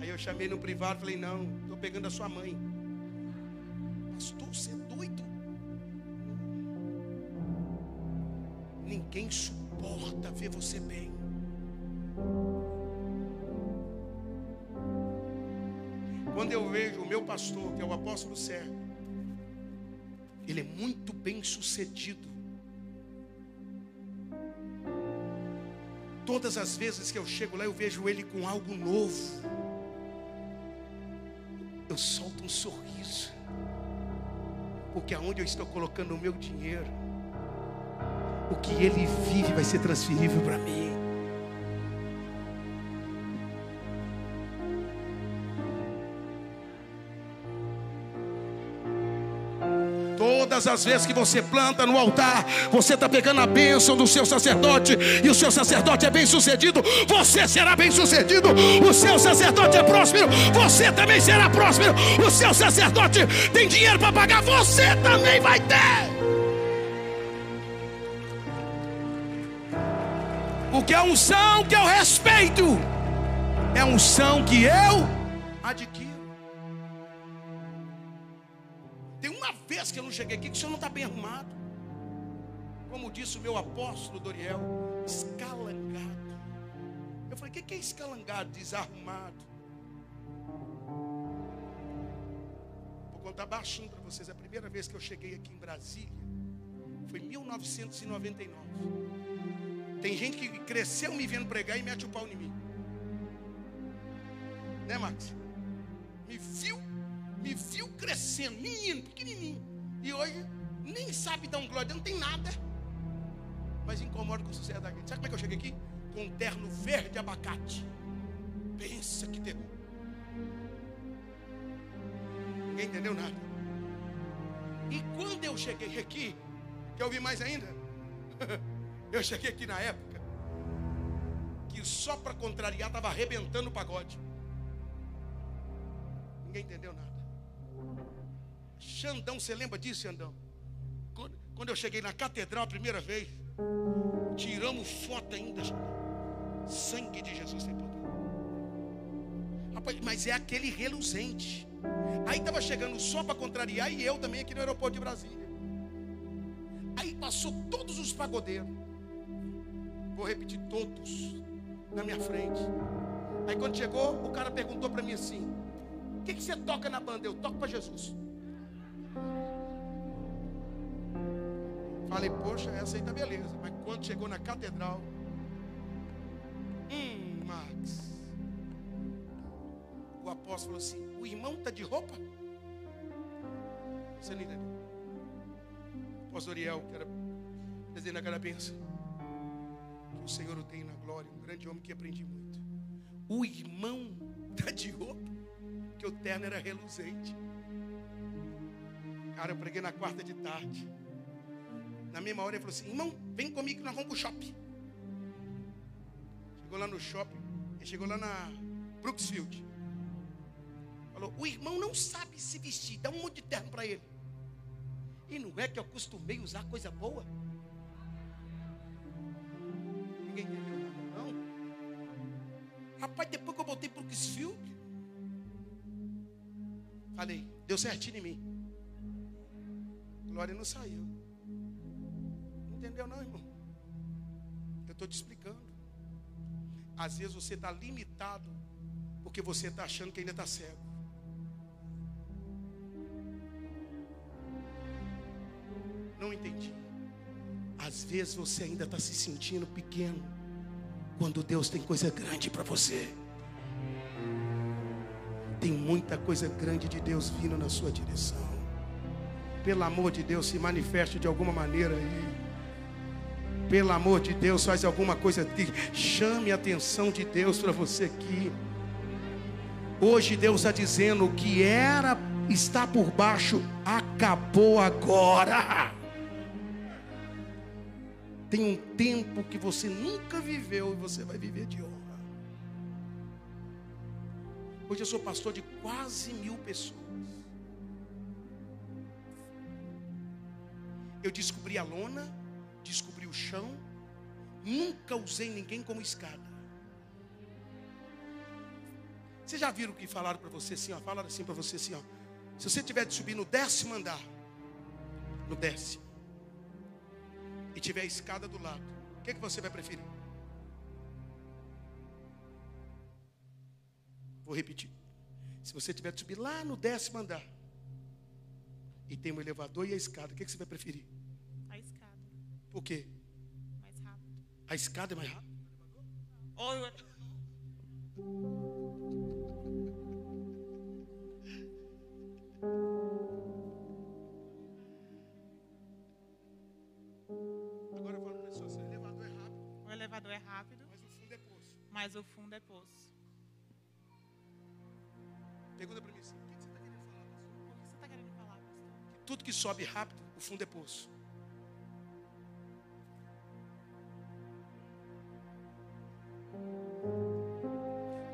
Aí eu chamei no privado falei: Não, estou pegando a sua mãe. Pastor, você Ninguém suporta ver você bem. Quando eu vejo o meu pastor, que é o apóstolo Sérgio, ele é muito bem sucedido. Todas as vezes que eu chego lá, eu vejo ele com algo novo. Eu solto um sorriso porque aonde eu estou colocando o meu dinheiro, o que ele vive vai ser transferível para mim. Todas as vezes que você planta no altar, você está pegando a bênção do seu sacerdote, e o seu sacerdote é bem sucedido, você será bem sucedido. O seu sacerdote é próspero, você também será próspero. O seu sacerdote tem dinheiro para pagar, você também vai ter. Porque a unção que eu respeito é unção que eu adquiro. vez que eu não cheguei aqui, que o senhor não está bem arrumado. Como disse o meu apóstolo Doriel, escalangado. Eu falei, o que é escalangado? Desarrumado. Vou contar baixinho para vocês. A primeira vez que eu cheguei aqui em Brasília foi em 19 1999. Tem gente que cresceu me vendo pregar e mete o pau em mim. Né, Max? Me viu, me viu crescendo, menino, pequenininho. E hoje nem sabe dar um glória, não tem nada. Mas incomoda com o sucesso da gente. Sabe como é que eu cheguei aqui? Com um terno verde abacate. Pensa que terror. Ninguém entendeu nada. E quando eu cheguei aqui, quer ouvir mais ainda? eu cheguei aqui na época que só para contrariar estava arrebentando o pagode. Ninguém entendeu nada. Xandão, você lembra disso, Xandão? Quando, eu cheguei na catedral a primeira vez, tiramos foto ainda. Xandão. Sangue de Jesus tem poder. Rapaz, mas é aquele reluzente. Aí estava chegando só para contrariar e eu também aqui no aeroporto de Brasília. Aí passou todos os pagodeiros. Vou repetir todos na minha frente. Aí quando chegou, o cara perguntou para mim assim: O que, que você toca na banda? Eu toco para Jesus. Falei, poxa, essa aí tá beleza. Mas quando chegou na catedral, hum, Max, o apóstolo falou assim: o irmão está de roupa? Você não entendeu? O apóstolo Ariel, que era presidente benção, que o Senhor o tem na glória, um grande homem que aprendi muito. O irmão de roupa, que o terno era reluzente. Cara, eu preguei na quarta de tarde. Na mesma hora ele falou assim: irmão, vem comigo que nós vamos para o shopping. Chegou lá no shopping, ele chegou lá na Brooksfield. Falou: o irmão não sabe se vestir, dá um monte de terno para ele. E não é que eu acostumei usar coisa boa? Ninguém entendeu nada, não. Rapaz, depois que eu voltei para o Brooksfield, falei: deu certinho em mim. Glória não saiu. Não entendeu, não, irmão? Eu estou te explicando. Às vezes você está limitado porque você está achando que ainda está cego. Não entendi. Às vezes você ainda está se sentindo pequeno quando Deus tem coisa grande para você. Tem muita coisa grande de Deus vindo na sua direção. Pelo amor de Deus, se manifeste de alguma maneira aí. Pelo amor de Deus, faz alguma coisa que chame a atenção de Deus para você aqui. Hoje Deus está dizendo que era está por baixo acabou agora. Tem um tempo que você nunca viveu e você vai viver de honra. Hoje eu sou pastor de quase mil pessoas. Eu descobri a lona, descobri o chão, nunca usei ninguém como escada. Vocês já viram o que falaram para você assim, ó? Falaram assim para você assim, ó. Se você tiver de subir no décimo andar, no décimo, e tiver a escada do lado, o que, que você vai preferir? Vou repetir. Se você tiver de subir lá no décimo andar, e tem um elevador e a escada, o que, que você vai preferir? A escada. Por quê? Mais rápido. A escada é mais rápida? Eu é rápido, mas o fundo é poço. mas o fundo é poço. Pergunta para mim assim, o que você está querendo falar, pastor? O que você está querendo falar, pastor? Que tudo que sobe rápido, o fundo é poço.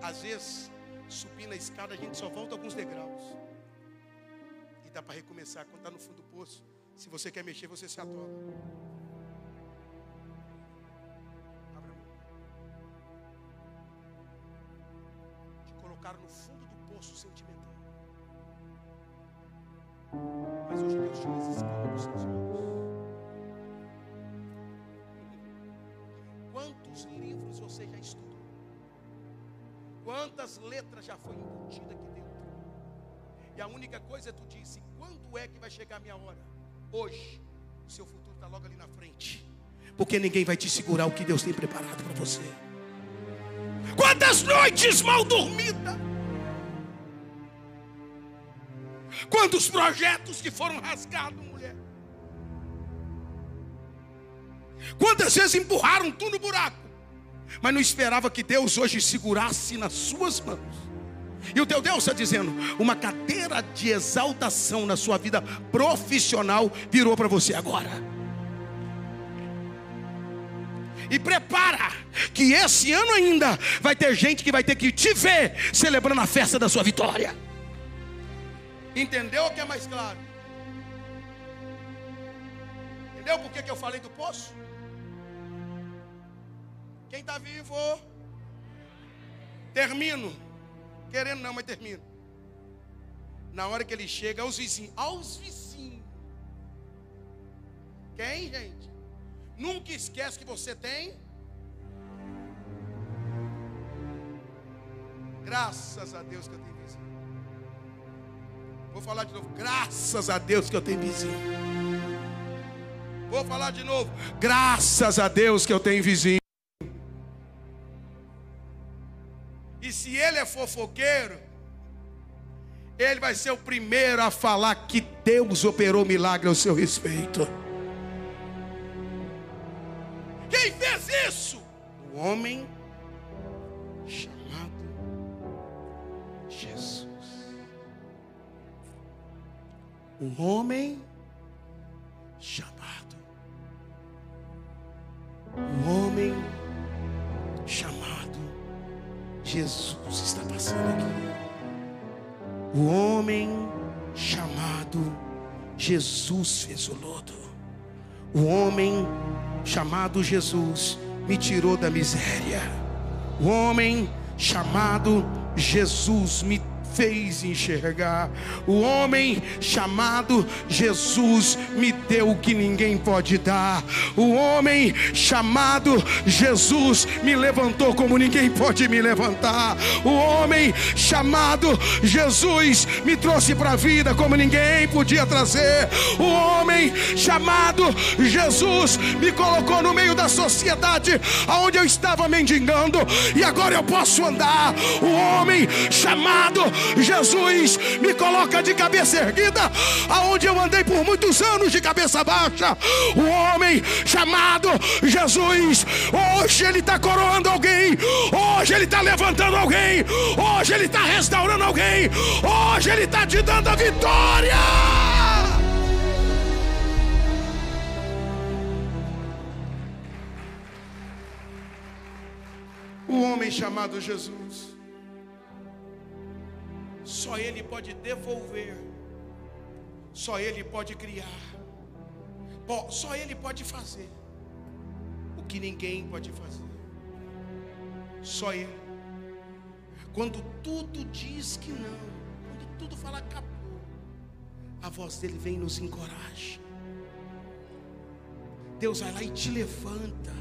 Às vezes, subir na escada, a gente só volta alguns degraus. E dá para recomeçar. Quando está no fundo do poço, se você quer mexer, você se atola. Poço sentimental. Mas hoje Deus as escamas dos seus olhos. Quantos livros você já estudou? Quantas letras já foi embutida aqui dentro? E a única coisa é tu disse, quando é que vai chegar a minha hora? Hoje. O seu futuro está logo ali na frente. Porque ninguém vai te segurar o que Deus tem preparado para você. Quantas noites mal dormidas. Quantos projetos que foram rasgados, mulher. Quantas vezes empurraram tu no buraco. Mas não esperava que Deus hoje segurasse nas suas mãos. E o teu Deus está dizendo: uma cadeira de exaltação na sua vida profissional virou para você agora. E prepara, que esse ano ainda vai ter gente que vai ter que te ver celebrando a festa da sua vitória. Entendeu o que é mais claro? Entendeu por que, eu falei do poço? Quem está vivo? Termino. Querendo não, mas termino. Na hora que ele chega aos vizinhos, aos vizinhos. Quem, gente? Nunca esquece que você tem. Graças a Deus que eu tenho vizinho. Vou falar de novo. Graças a Deus que eu tenho vizinho. Vou falar de novo. Graças a Deus que eu tenho vizinho. E se ele é fofoqueiro, ele vai ser o primeiro a falar que Deus operou milagre ao seu respeito. Quem fez isso? O homem chamado Jesus. O homem chamado. O homem chamado Jesus está passando aqui. O homem chamado Jesus fez o lodo. O homem chamado Jesus me tirou da miséria. O homem chamado Jesus me fez enxergar. O homem chamado Jesus me deu o que ninguém pode dar. O homem chamado Jesus me levantou como ninguém pode me levantar. O homem chamado Jesus me trouxe para a vida como ninguém podia trazer. O homem chamado Jesus me colocou no meio da sociedade aonde eu estava mendigando e agora eu posso andar. O homem chamado Jesus me coloca de cabeça erguida, aonde eu andei por muitos anos de cabeça baixa. O homem chamado Jesus, hoje ele está coroando alguém, hoje ele está levantando alguém, hoje ele está restaurando alguém, hoje ele está te dando a vitória. O homem chamado Jesus. Só Ele pode devolver, só Ele pode criar, só Ele pode fazer o que ninguém pode fazer. Só Ele. Quando tudo diz que não, quando tudo fala acabou, a voz dele vem e nos encoraja. Deus vai lá e te levanta.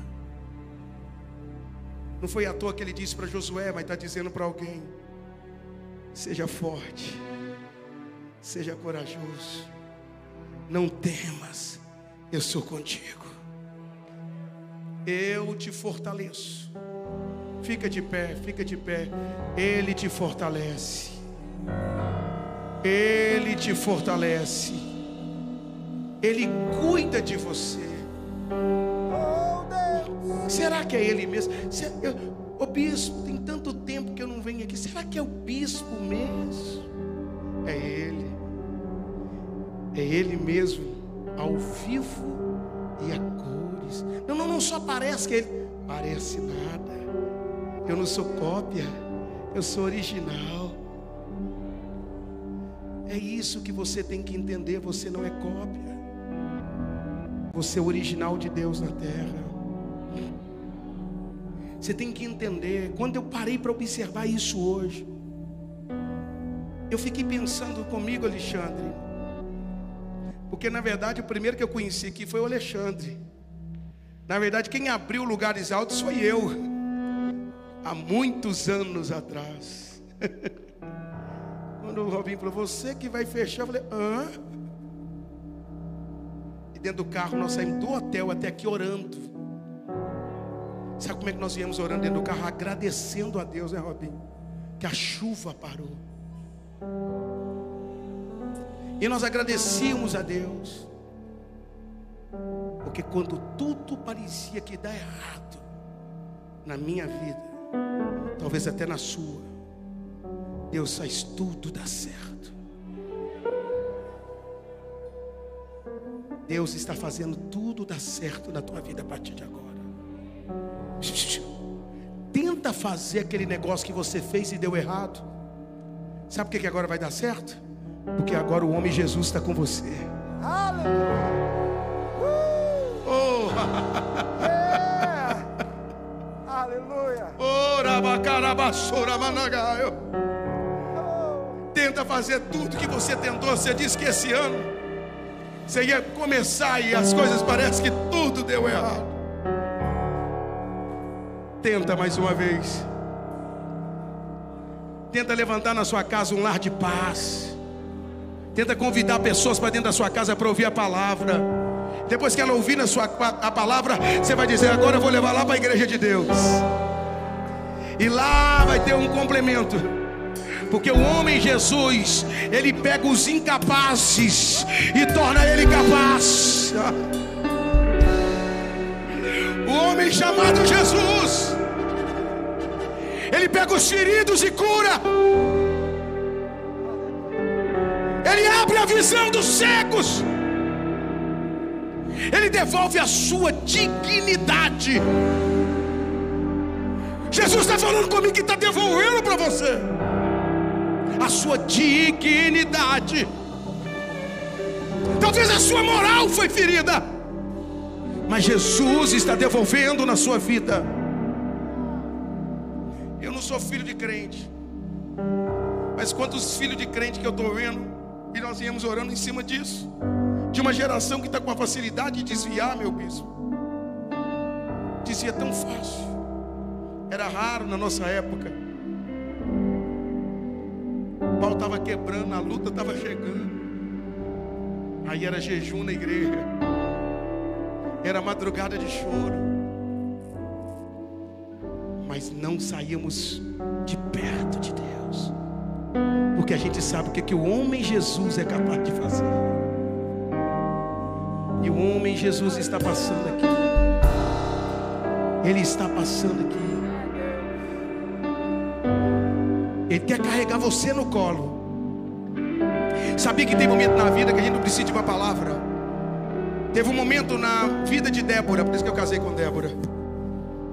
Não foi à toa que ele disse para Josué, mas está dizendo para alguém. Seja forte, seja corajoso, não temas, eu sou contigo. Eu te fortaleço. Fica de pé, fica de pé. Ele te fortalece. Ele te fortalece. Ele cuida de você. Será que é Ele mesmo? Eu- Ô bispo, tem tanto tempo que eu não venho. Será que é o bispo mesmo? É Ele. É Ele mesmo, ao vivo e a cores. Não, não, não só parece que Ele. Parece nada. Eu não sou cópia, eu sou original. É isso que você tem que entender. Você não é cópia. Você é original de Deus na terra. Você tem que entender. Quando eu parei para observar isso hoje, eu fiquei pensando comigo, Alexandre. Porque na verdade o primeiro que eu conheci aqui foi o Alexandre. Na verdade, quem abriu lugares altos foi eu. Há muitos anos atrás. Quando o Robinho falou, você que vai fechar, eu falei, hã? E dentro do carro nós saímos do hotel até aqui orando. Sabe como é que nós viemos orando dentro do carro? Agradecendo a Deus, né, Robinho? Que a chuva parou. E nós agradecíamos a Deus. Porque quando tudo parecia que dá errado na minha vida, talvez até na sua, Deus faz tudo dar certo. Deus está fazendo tudo dar certo na tua vida a partir de agora. Tenta fazer aquele negócio que você fez e deu errado. Sabe por que agora vai dar certo? Porque agora o homem Jesus está com você. Oh, Aleluia. oh, rabacarabassora managaio. Tenta fazer tudo que você tentou. Você disse que esse ano você ia começar e as coisas parecem que tudo deu errado. Tenta mais uma vez. Tenta levantar na sua casa um lar de paz. Tenta convidar pessoas para dentro da sua casa para ouvir a palavra. Depois que ela ouvir na sua, a palavra, você vai dizer: Agora eu vou levar lá para a igreja de Deus. E lá vai ter um complemento. Porque o homem Jesus, ele pega os incapazes e torna ele capaz. O homem chamado Jesus, ele pega os feridos e cura. Ele abre a visão dos cegos. Ele devolve a sua dignidade. Jesus está falando comigo que está devolvendo para você a sua dignidade. Talvez a sua moral foi ferida, mas Jesus está devolvendo na sua vida. Eu não sou filho de crente, mas quantos filhos de crente que eu estou vendo, e nós viemos orando em cima disso, de uma geração que está com a facilidade de desviar, meu bispo. Dizia tão fácil, era raro na nossa época. O pau estava quebrando, a luta estava chegando. Aí era jejum na igreja, era madrugada de choro, mas não saíamos de perto de Deus, porque a gente sabe o que, que o homem Jesus é capaz de fazer. E o homem Jesus está passando aqui. Ele está passando aqui. Ele quer carregar você no colo. Sabia que tem momento na vida que a gente não precisa de uma palavra. Teve um momento na vida de Débora, por isso que eu casei com Débora.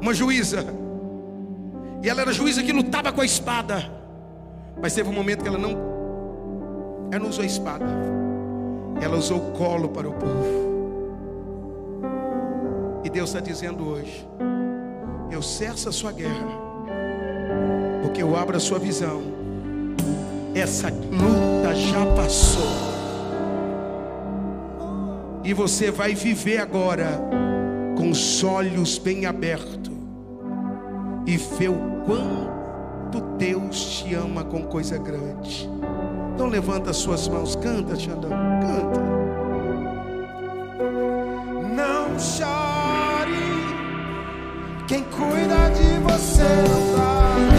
Uma juíza. E ela era juíza que lutava com a espada. Mas teve um momento que ela não ela não usou a espada. Ela usou o colo para o povo. E Deus está dizendo hoje: Eu cesso a sua guerra, porque eu abro a sua visão. Essa luta já passou, e você vai viver agora com os olhos bem abertos e ver o quanto Deus te ama com coisa grande. Então levanta as suas mãos, canta, Xandão, canta. Não chore, quem cuida de você não tá.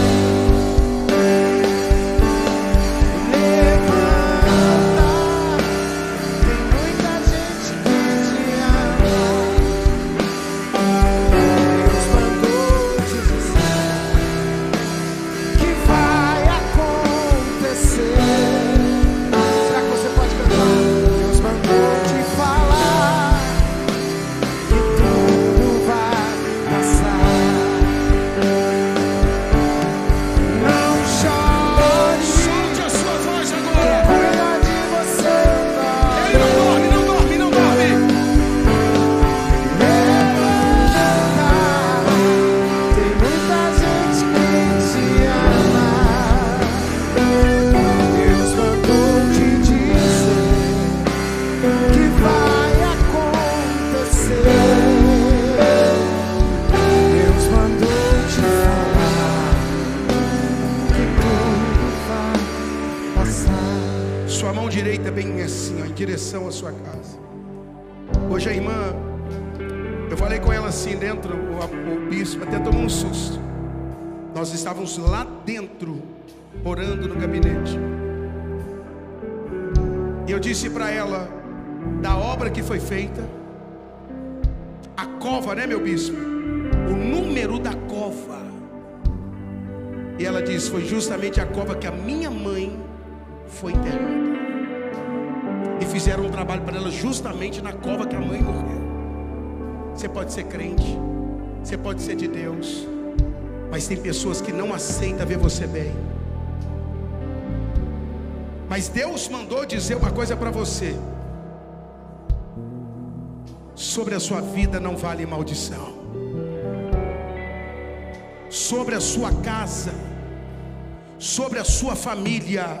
Estávamos lá dentro, orando no gabinete. E eu disse para ela da obra que foi feita, a cova, né, meu bispo? O número da cova. E ela disse: Foi justamente a cova que a minha mãe foi enterrada. E fizeram um trabalho para ela justamente na cova que a mãe morreu. Você pode ser crente, você pode ser de Deus, mas tem pessoas que não aceitam ver você bem. Mas Deus mandou dizer uma coisa para você: sobre a sua vida não vale maldição, sobre a sua casa, sobre a sua família,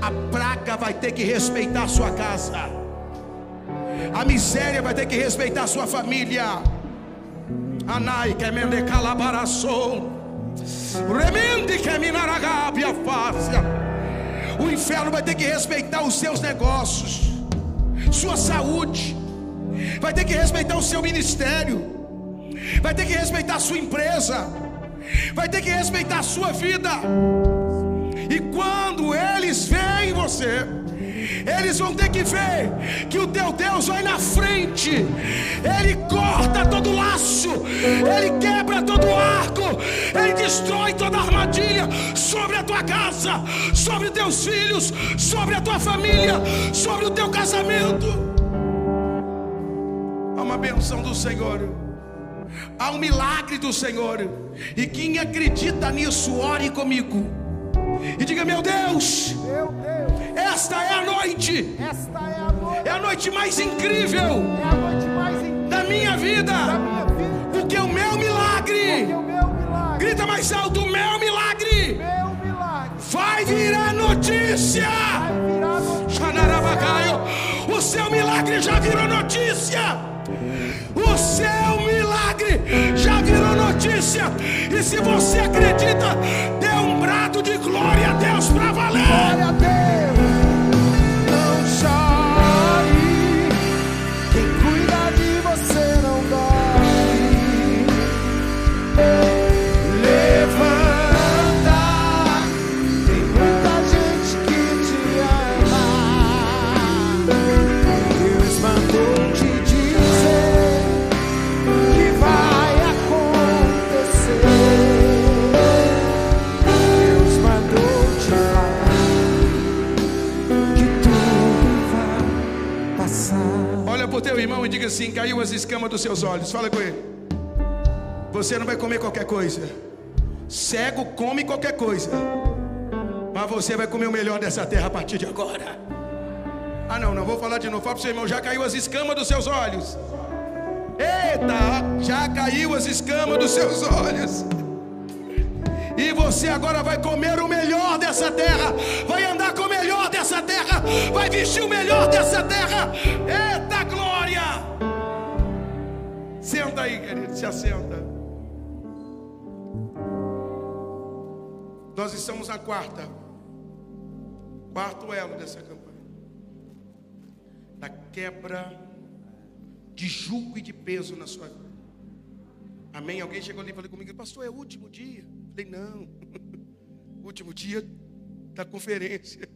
a praga vai ter que respeitar a sua casa, a miséria vai ter que respeitar a sua família. Anai que mende calabaraçou, remende que minaragabia fácia. O inferno vai ter que respeitar os seus negócios, sua saúde, vai ter que respeitar o seu ministério, vai ter que respeitar a sua empresa, vai ter que respeitar a sua vida. E quando eles veem você, eles vão ter que ver que o teu Deus vai na frente, ele corta todo laço, ele quebra todo arco, ele destrói toda armadilha sobre a tua casa, sobre teus filhos, sobre a tua família, sobre o teu casamento. Há uma benção do Senhor. Há um milagre do Senhor. E quem acredita nisso, ore comigo. E diga: Meu Deus, Meu Deus, esta é a noite, esta é a noite, é a noite mais incrível é noite mais incrível da minha vida, da minha vida. porque o meu milagre, o meu milagre, grita mais alto: o meu milagre meu milagre, vai virar notícia. vai virar notícia. O seu milagre já virou notícia. O seu milagre já virou notícia. E se você acredita, dê diga assim: caiu as escamas dos seus olhos. Fala com ele. Você não vai comer qualquer coisa. Cego come qualquer coisa. Mas você vai comer o melhor dessa terra a partir de agora. Ah, não, não vou falar de novo. Fala para o seu irmão: já caiu as escamas dos seus olhos. Eita, já caiu as escamas dos seus olhos. E você agora vai comer o melhor dessa terra, vai andar com o melhor dessa terra, vai vestir o melhor dessa terra. Eita! Senta aí, querido, se assenta. Nós estamos na quarta, quarto elo dessa campanha, da quebra de julgo e de peso na sua vida. Amém? Alguém chegou ali e falou comigo, pastor, é o último dia. Falei, não, último dia da conferência.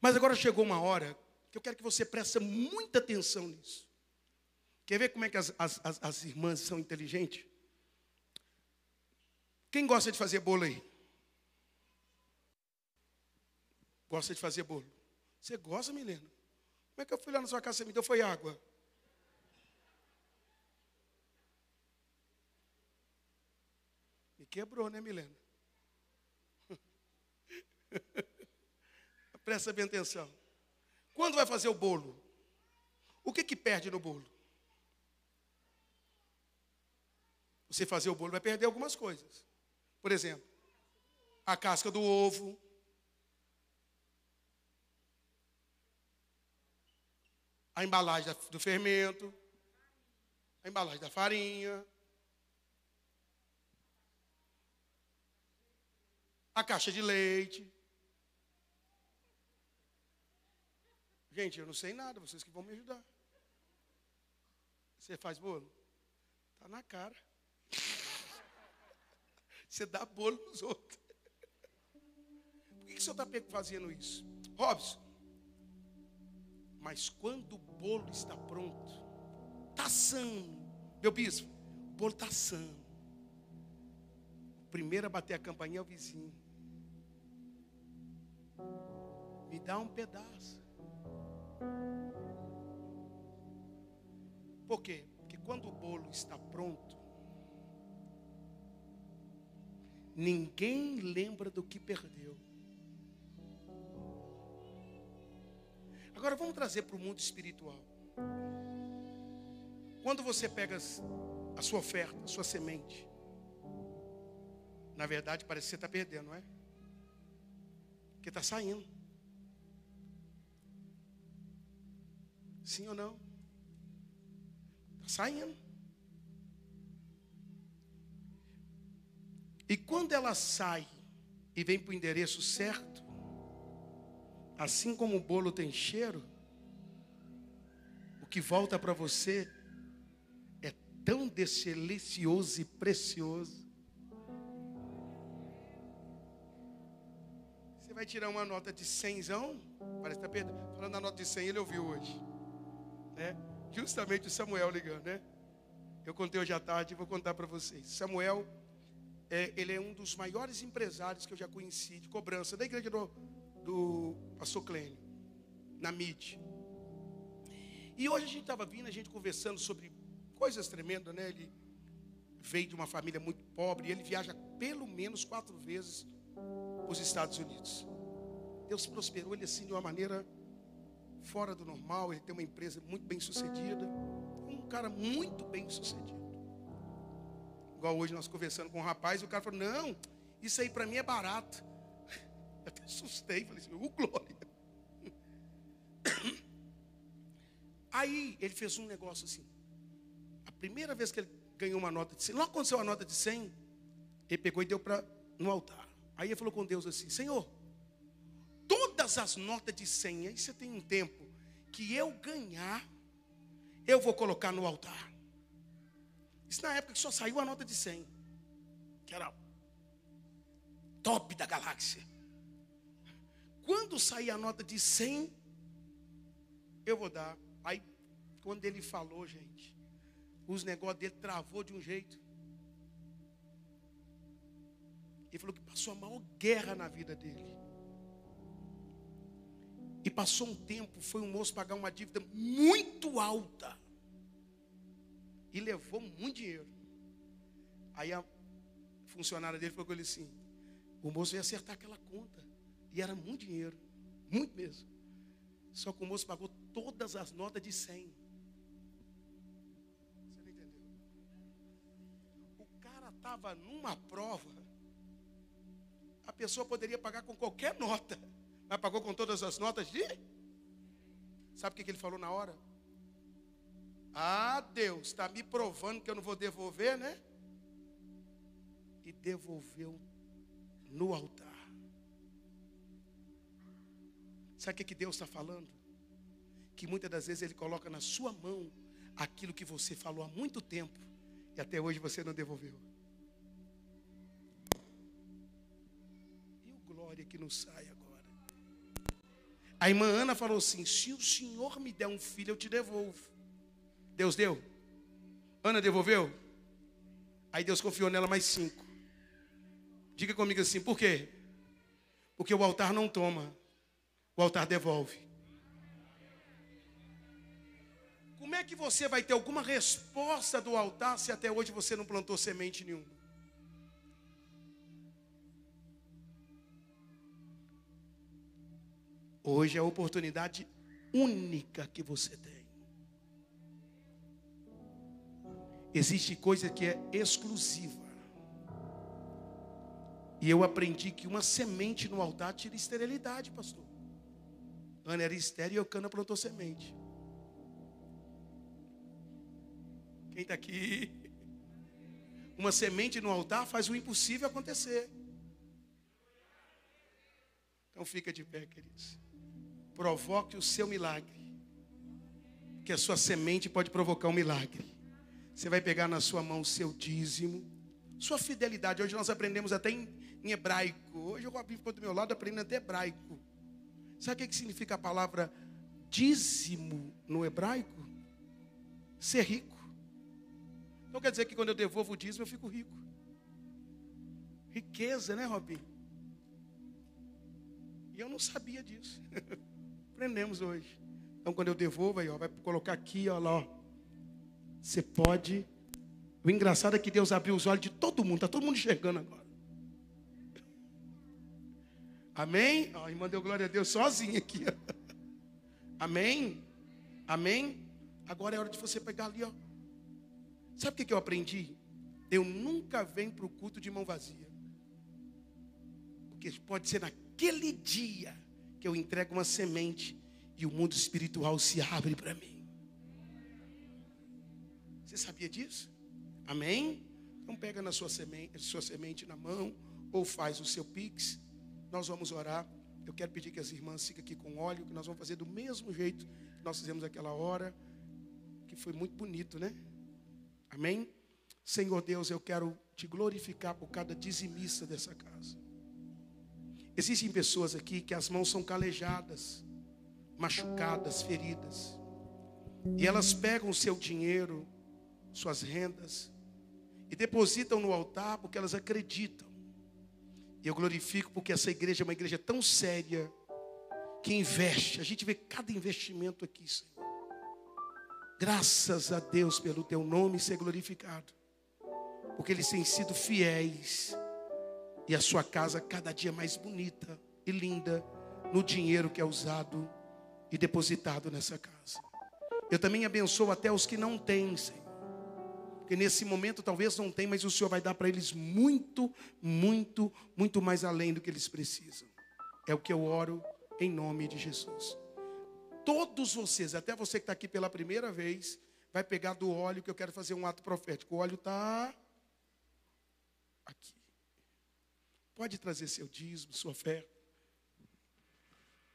Mas agora chegou uma hora que eu quero que você preste muita atenção nisso. Quer ver como é que as, as, as, irmãs são inteligentes? Quem gosta de fazer bolo aí? Gosta de fazer bolo? Você gosta, Milena? Como é que eu fui lá na sua casa e me deu? Foi água. Me quebrou, né, Milena? Presta bem atenção. Quando vai fazer o bolo? O que que perde no bolo? Você fazer o bolo vai perder algumas coisas. Por exemplo, a casca do ovo, a embalagem do fermento, a embalagem da farinha, a caixa de leite. Gente, eu não sei nada, vocês que vão me ajudar. Você faz bolo? Tá na cara. Você dá bolo nos outros. Por que, que o senhor está fazendo isso? Robson, mas quando o bolo está pronto, está sano. Meu bispo, o bolo está sano. O primeiro a bater a campainha é o vizinho. Me dá um pedaço. Por quê? Porque quando o bolo está pronto, ninguém lembra do que perdeu. Agora vamos trazer para o mundo espiritual. Quando você pega a sua oferta, a sua semente, na verdade parece que você está perdendo, não é? Porque está saindo. Sim ou não? Está saindo. E quando ela sai e vem para o endereço certo, assim como o bolo tem cheiro, o que volta para você é tão delicioso e precioso. Você vai tirar uma nota de 100, parece que está perdendo. Falando da nota de 100, ele ouviu hoje. Né? Justamente o Samuel ligando, né? Eu contei hoje à tarde e vou contar para vocês. Samuel, é, ele é um dos maiores empresários que eu já conheci de cobrança da igreja do, do pastor Clênio, na MIT. E hoje a gente estava vindo, a gente conversando sobre coisas tremendas, né? Ele veio de uma família muito pobre e ele viaja pelo menos quatro vezes para os Estados Unidos. Deus prosperou ele assim de uma maneira fora do normal. Ele tem uma empresa muito bem sucedida, um cara muito bem sucedido. Igual hoje nós conversando com um rapaz, e o cara falou: Não, isso aí para mim é barato. Eu até assustei, falei assim: O glória. Aí ele fez um negócio assim. A primeira vez que ele ganhou uma nota de 100, logo aconteceu a nota de 100, ele pegou e deu para no altar. Aí ele falou com Deus assim: Senhor, todas as notas de 100, aí você tem um tempo que eu ganhar, eu vou colocar no altar. Isso na época que só saiu a nota de 100, que era top da galáxia. Quando sair a nota de 100, eu vou dar. Aí, quando ele falou, gente, os negócios dele travou de um jeito. Ele falou que passou a maior guerra na vida dele. E passou um tempo, foi um moço pagar uma dívida muito alta. E levou muito dinheiro. Aí a funcionária dele falou com ele assim: o moço ia acertar aquela conta. E era muito dinheiro, muito mesmo. Só que o moço pagou todas as notas de 100. Você não entendeu? O cara estava numa prova. A pessoa poderia pagar com qualquer nota. Mas pagou com todas as notas de? Sabe o que, ele falou na hora? Ah, Deus, está me provando que eu não vou devolver, né? E devolveu no altar. Sabe o que, Deus está falando? Que muitas das vezes Ele coloca na sua mão aquilo que você falou há muito tempo e até hoje você não devolveu. E o glória que não sai agora. A irmã Ana falou assim: se o Senhor me der um filho, eu te devolvo. Deus deu? Ana devolveu? Aí Deus confiou nela mais cinco. Diga comigo assim, por quê? Porque o altar não toma, o altar devolve. Como é que você vai ter alguma resposta do altar se até hoje você não plantou semente nenhuma? Hoje é a oportunidade única que você tem. Existe coisa que é exclusiva. E eu aprendi que uma semente no altar tira esterilidade, pastor. Ana era estéril e Eucana plantou semente. Quem está aqui? Uma semente no altar faz o impossível acontecer. Então fica de pé, queridos. provoque o seu milagre. Que a sua semente pode provocar um milagre. Você vai pegar na sua mão o seu dízimo, sua fidelidade. Hoje nós aprendemos até em, em hebraico. Hoje eu ficou do meu lado aprendendo até hebraico. Sabe o que que significa a palavra dízimo no hebraico? Ser rico. Então quer dizer que quando eu devolvo o dízimo eu fico rico. Riqueza, né, Robin? E eu não sabia disso. Aprendemos hoje. Então quando eu devolvo aí, ó, vai colocar aqui, ó lá, ó. Você pode. O engraçado é que Deus abriu os olhos de todo mundo, está todo mundo enxergando agora. Amém? A irmã deu glória a Deus sozinha aqui. Amém? Amém? Agora é hora de você pegar ali, ó. Sabe o que eu aprendi? Eu nunca venho para o culto de mão vazia. Porque pode ser naquele dia que eu entrego uma semente e o mundo espiritual se abre para mim. Você sabia disso? Amém? Então pega na sua semente, sua semente na mão ou faz o seu pix. Nós vamos orar. Eu quero pedir que as irmãs fiquem aqui com óleo, que nós vamos fazer do mesmo jeito que nós fizemos aquela hora, que foi muito bonito, né? Amém? Senhor Deus, eu quero te glorificar por cada dizimista dessa casa. Existem pessoas aqui que as mãos são calejadas, machucadas, feridas. E elas pegam o seu dinheiro, suas rendas, e depositam no altar porque elas acreditam. E eu glorifico porque essa igreja é uma igreja tão séria que investe. A gente vê cada investimento aqui, Senhor. Graças a Deus pelo teu nome ser glorificado. Porque eles têm sido fiéis. E a sua casa cada dia mais bonita e linda no dinheiro que é usado e depositado nessa casa. Eu também abençoo até os que não têm, Senhor. Porque nesse momento talvez não tem, mas o Senhor vai dar para eles muito, muito, muito mais além do que eles precisam. É o que eu oro em nome de Jesus. Todos vocês, até você que está aqui pela primeira vez, vai pegar do óleo que eu quero fazer um ato profético. O óleo está aqui. Pode trazer seu dízimo, sua fé.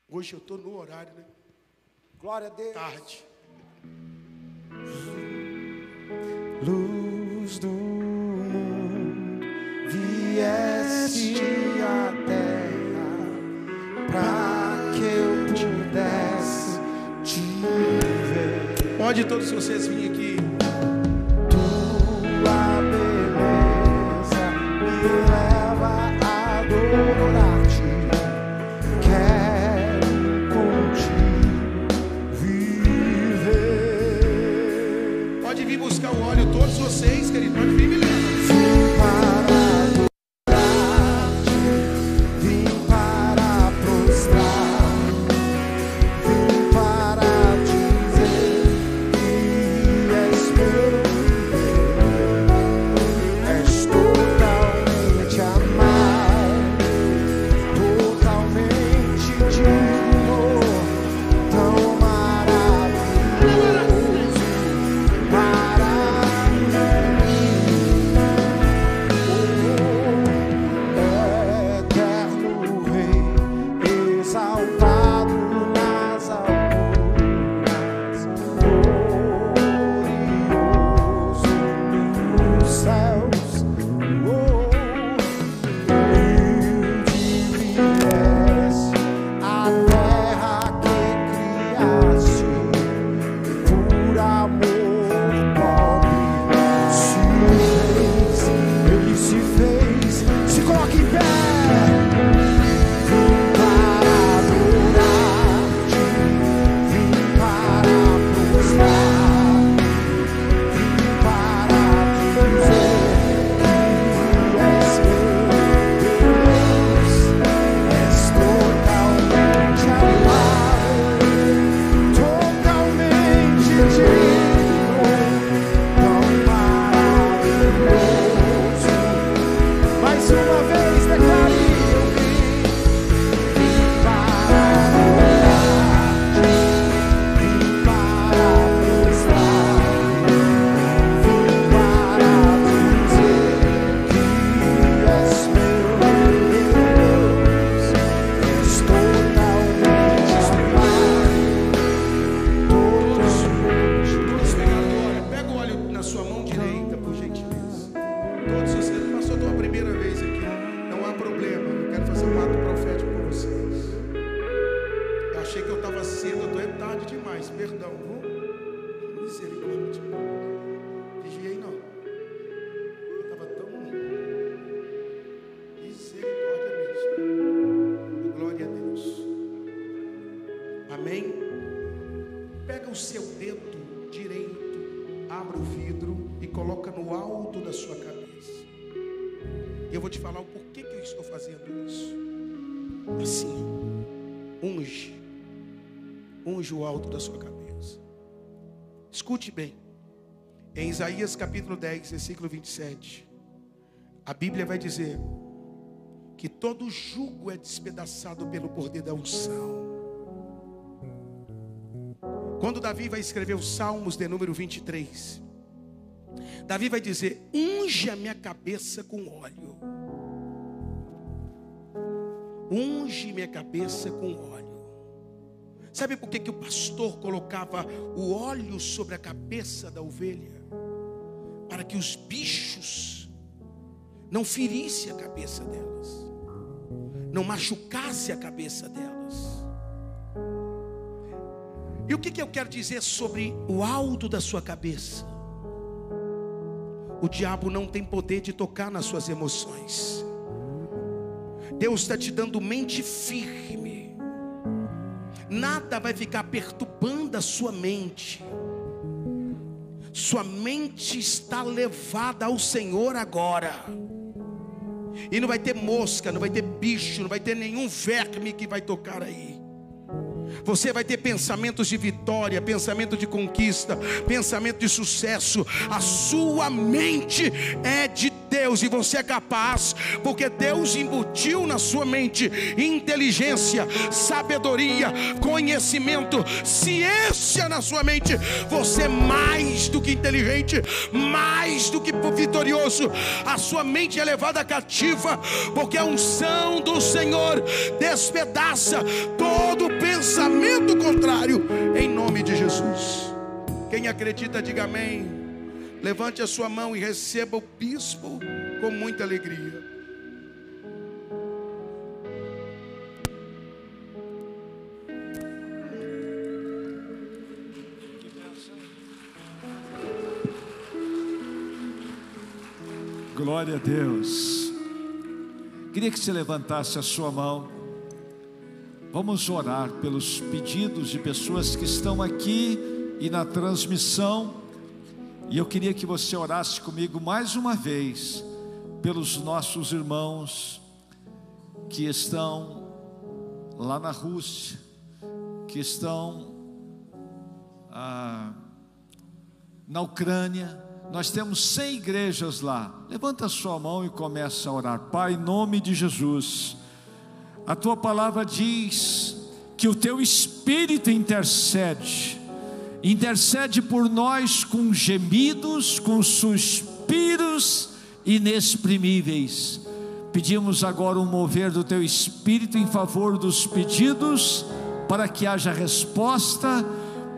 Hoje eu estou no horário, né? Glória a Deus. Tarde. Luz do mundo, vieste à terra para que eu pudesse te ver. Pode todos vocês virem aqui. Todos vocês, querido. Pode vir, fazendo isso. Assim, unge, unge o alto da sua cabeça. Escute bem, em Isaías capítulo 10, versículo 27, a Bíblia vai dizer que todo jugo é despedaçado pelo poder da unção. Quando Davi vai escrever os Salmos de número 23, Davi vai dizer: unge a minha cabeça com óleo. Unge minha cabeça com óleo. Sabe por que, que o pastor colocava o óleo sobre a cabeça da ovelha? Para que os bichos não ferissem a cabeça delas, não machucasse a cabeça delas. E o que, que eu quero dizer sobre o alto da sua cabeça? O diabo não tem poder de tocar nas suas emoções. Deus está te dando mente firme. Nada vai ficar perturbando a sua mente. Sua mente está levada ao Senhor agora. E não vai ter mosca, não vai ter bicho, não vai ter nenhum verme que vai tocar aí. Você vai ter pensamentos de vitória, pensamento de conquista, pensamento de sucesso. A sua mente é de Deus e você é capaz, porque Deus embutiu na sua mente inteligência, sabedoria, conhecimento, ciência na sua mente. Você é mais do que inteligente, mais do que vitorioso. A sua mente é levada cativa, porque a unção do Senhor despedaça todo pensamento contrário, em nome de Jesus. Quem acredita, diga amém. Levante a sua mão e receba o bispo com muita alegria. Glória a Deus. Queria que você levantasse a sua mão. Vamos orar pelos pedidos de pessoas que estão aqui e na transmissão. E eu queria que você orasse comigo mais uma vez pelos nossos irmãos que estão lá na Rússia, que estão ah, na Ucrânia. Nós temos 100 igrejas lá. Levanta a sua mão e começa a orar. Pai, em nome de Jesus, a tua palavra diz que o teu espírito intercede intercede por nós com gemidos, com suspiros inexprimíveis. Pedimos agora um mover do teu espírito em favor dos pedidos, para que haja resposta,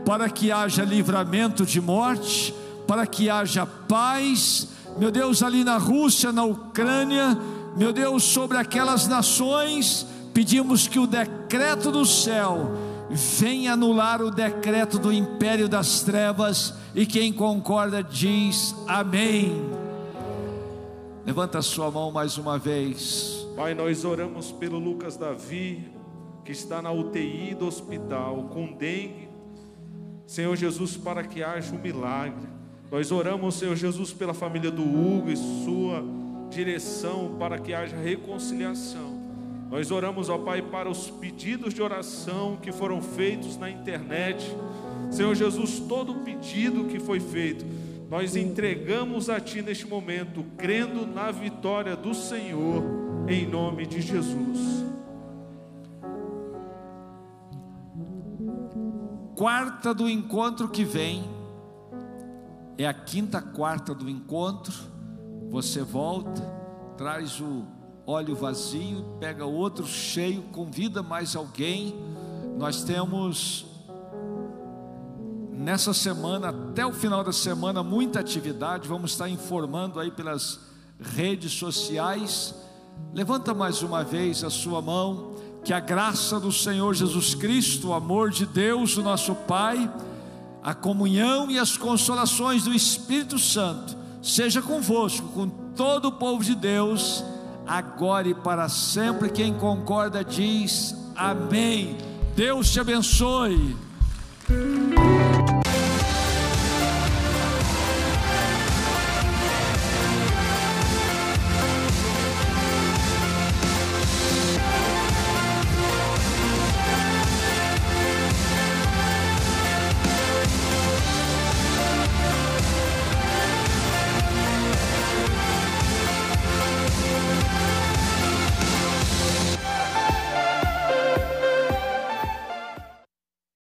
para que haja livramento de morte, para que haja paz. Meu Deus, ali na Rússia, na Ucrânia, meu Deus, sobre aquelas nações, pedimos que o decreto do céu venha anular o decreto do império das trevas, e quem concorda diz amém. Levanta a sua mão mais uma vez. Pai, nós oramos pelo Lucas Davi, que está na UTI do hospital com dengue. Senhor Jesus, para que haja um milagre. Nós oramos, Senhor Jesus, pela família do Hugo e sua direção para que haja reconciliação. Nós oramos, ó Pai, para os pedidos de oração que foram feitos na internet. Senhor Jesus, todo pedido que foi feito, nós entregamos a Ti neste momento, crendo na vitória do Senhor, em nome de Jesus. Quarta do encontro que vem, é a quinta quarta do encontro. Você volta, traz o óleo vazio, pega outro cheio, convida mais alguém. Nós temos nessa semana, até o final da semana, muita atividade. Vamos estar informando aí pelas redes sociais. Levanta mais uma vez a sua mão. Que a graça do Senhor Jesus Cristo, o amor de Deus, o nosso Pai, a comunhão e as consolações do Espírito Santo, seja convosco, com todo o povo de Deus, agora e para sempre. Quem concorda diz amém. Deus te abençoe.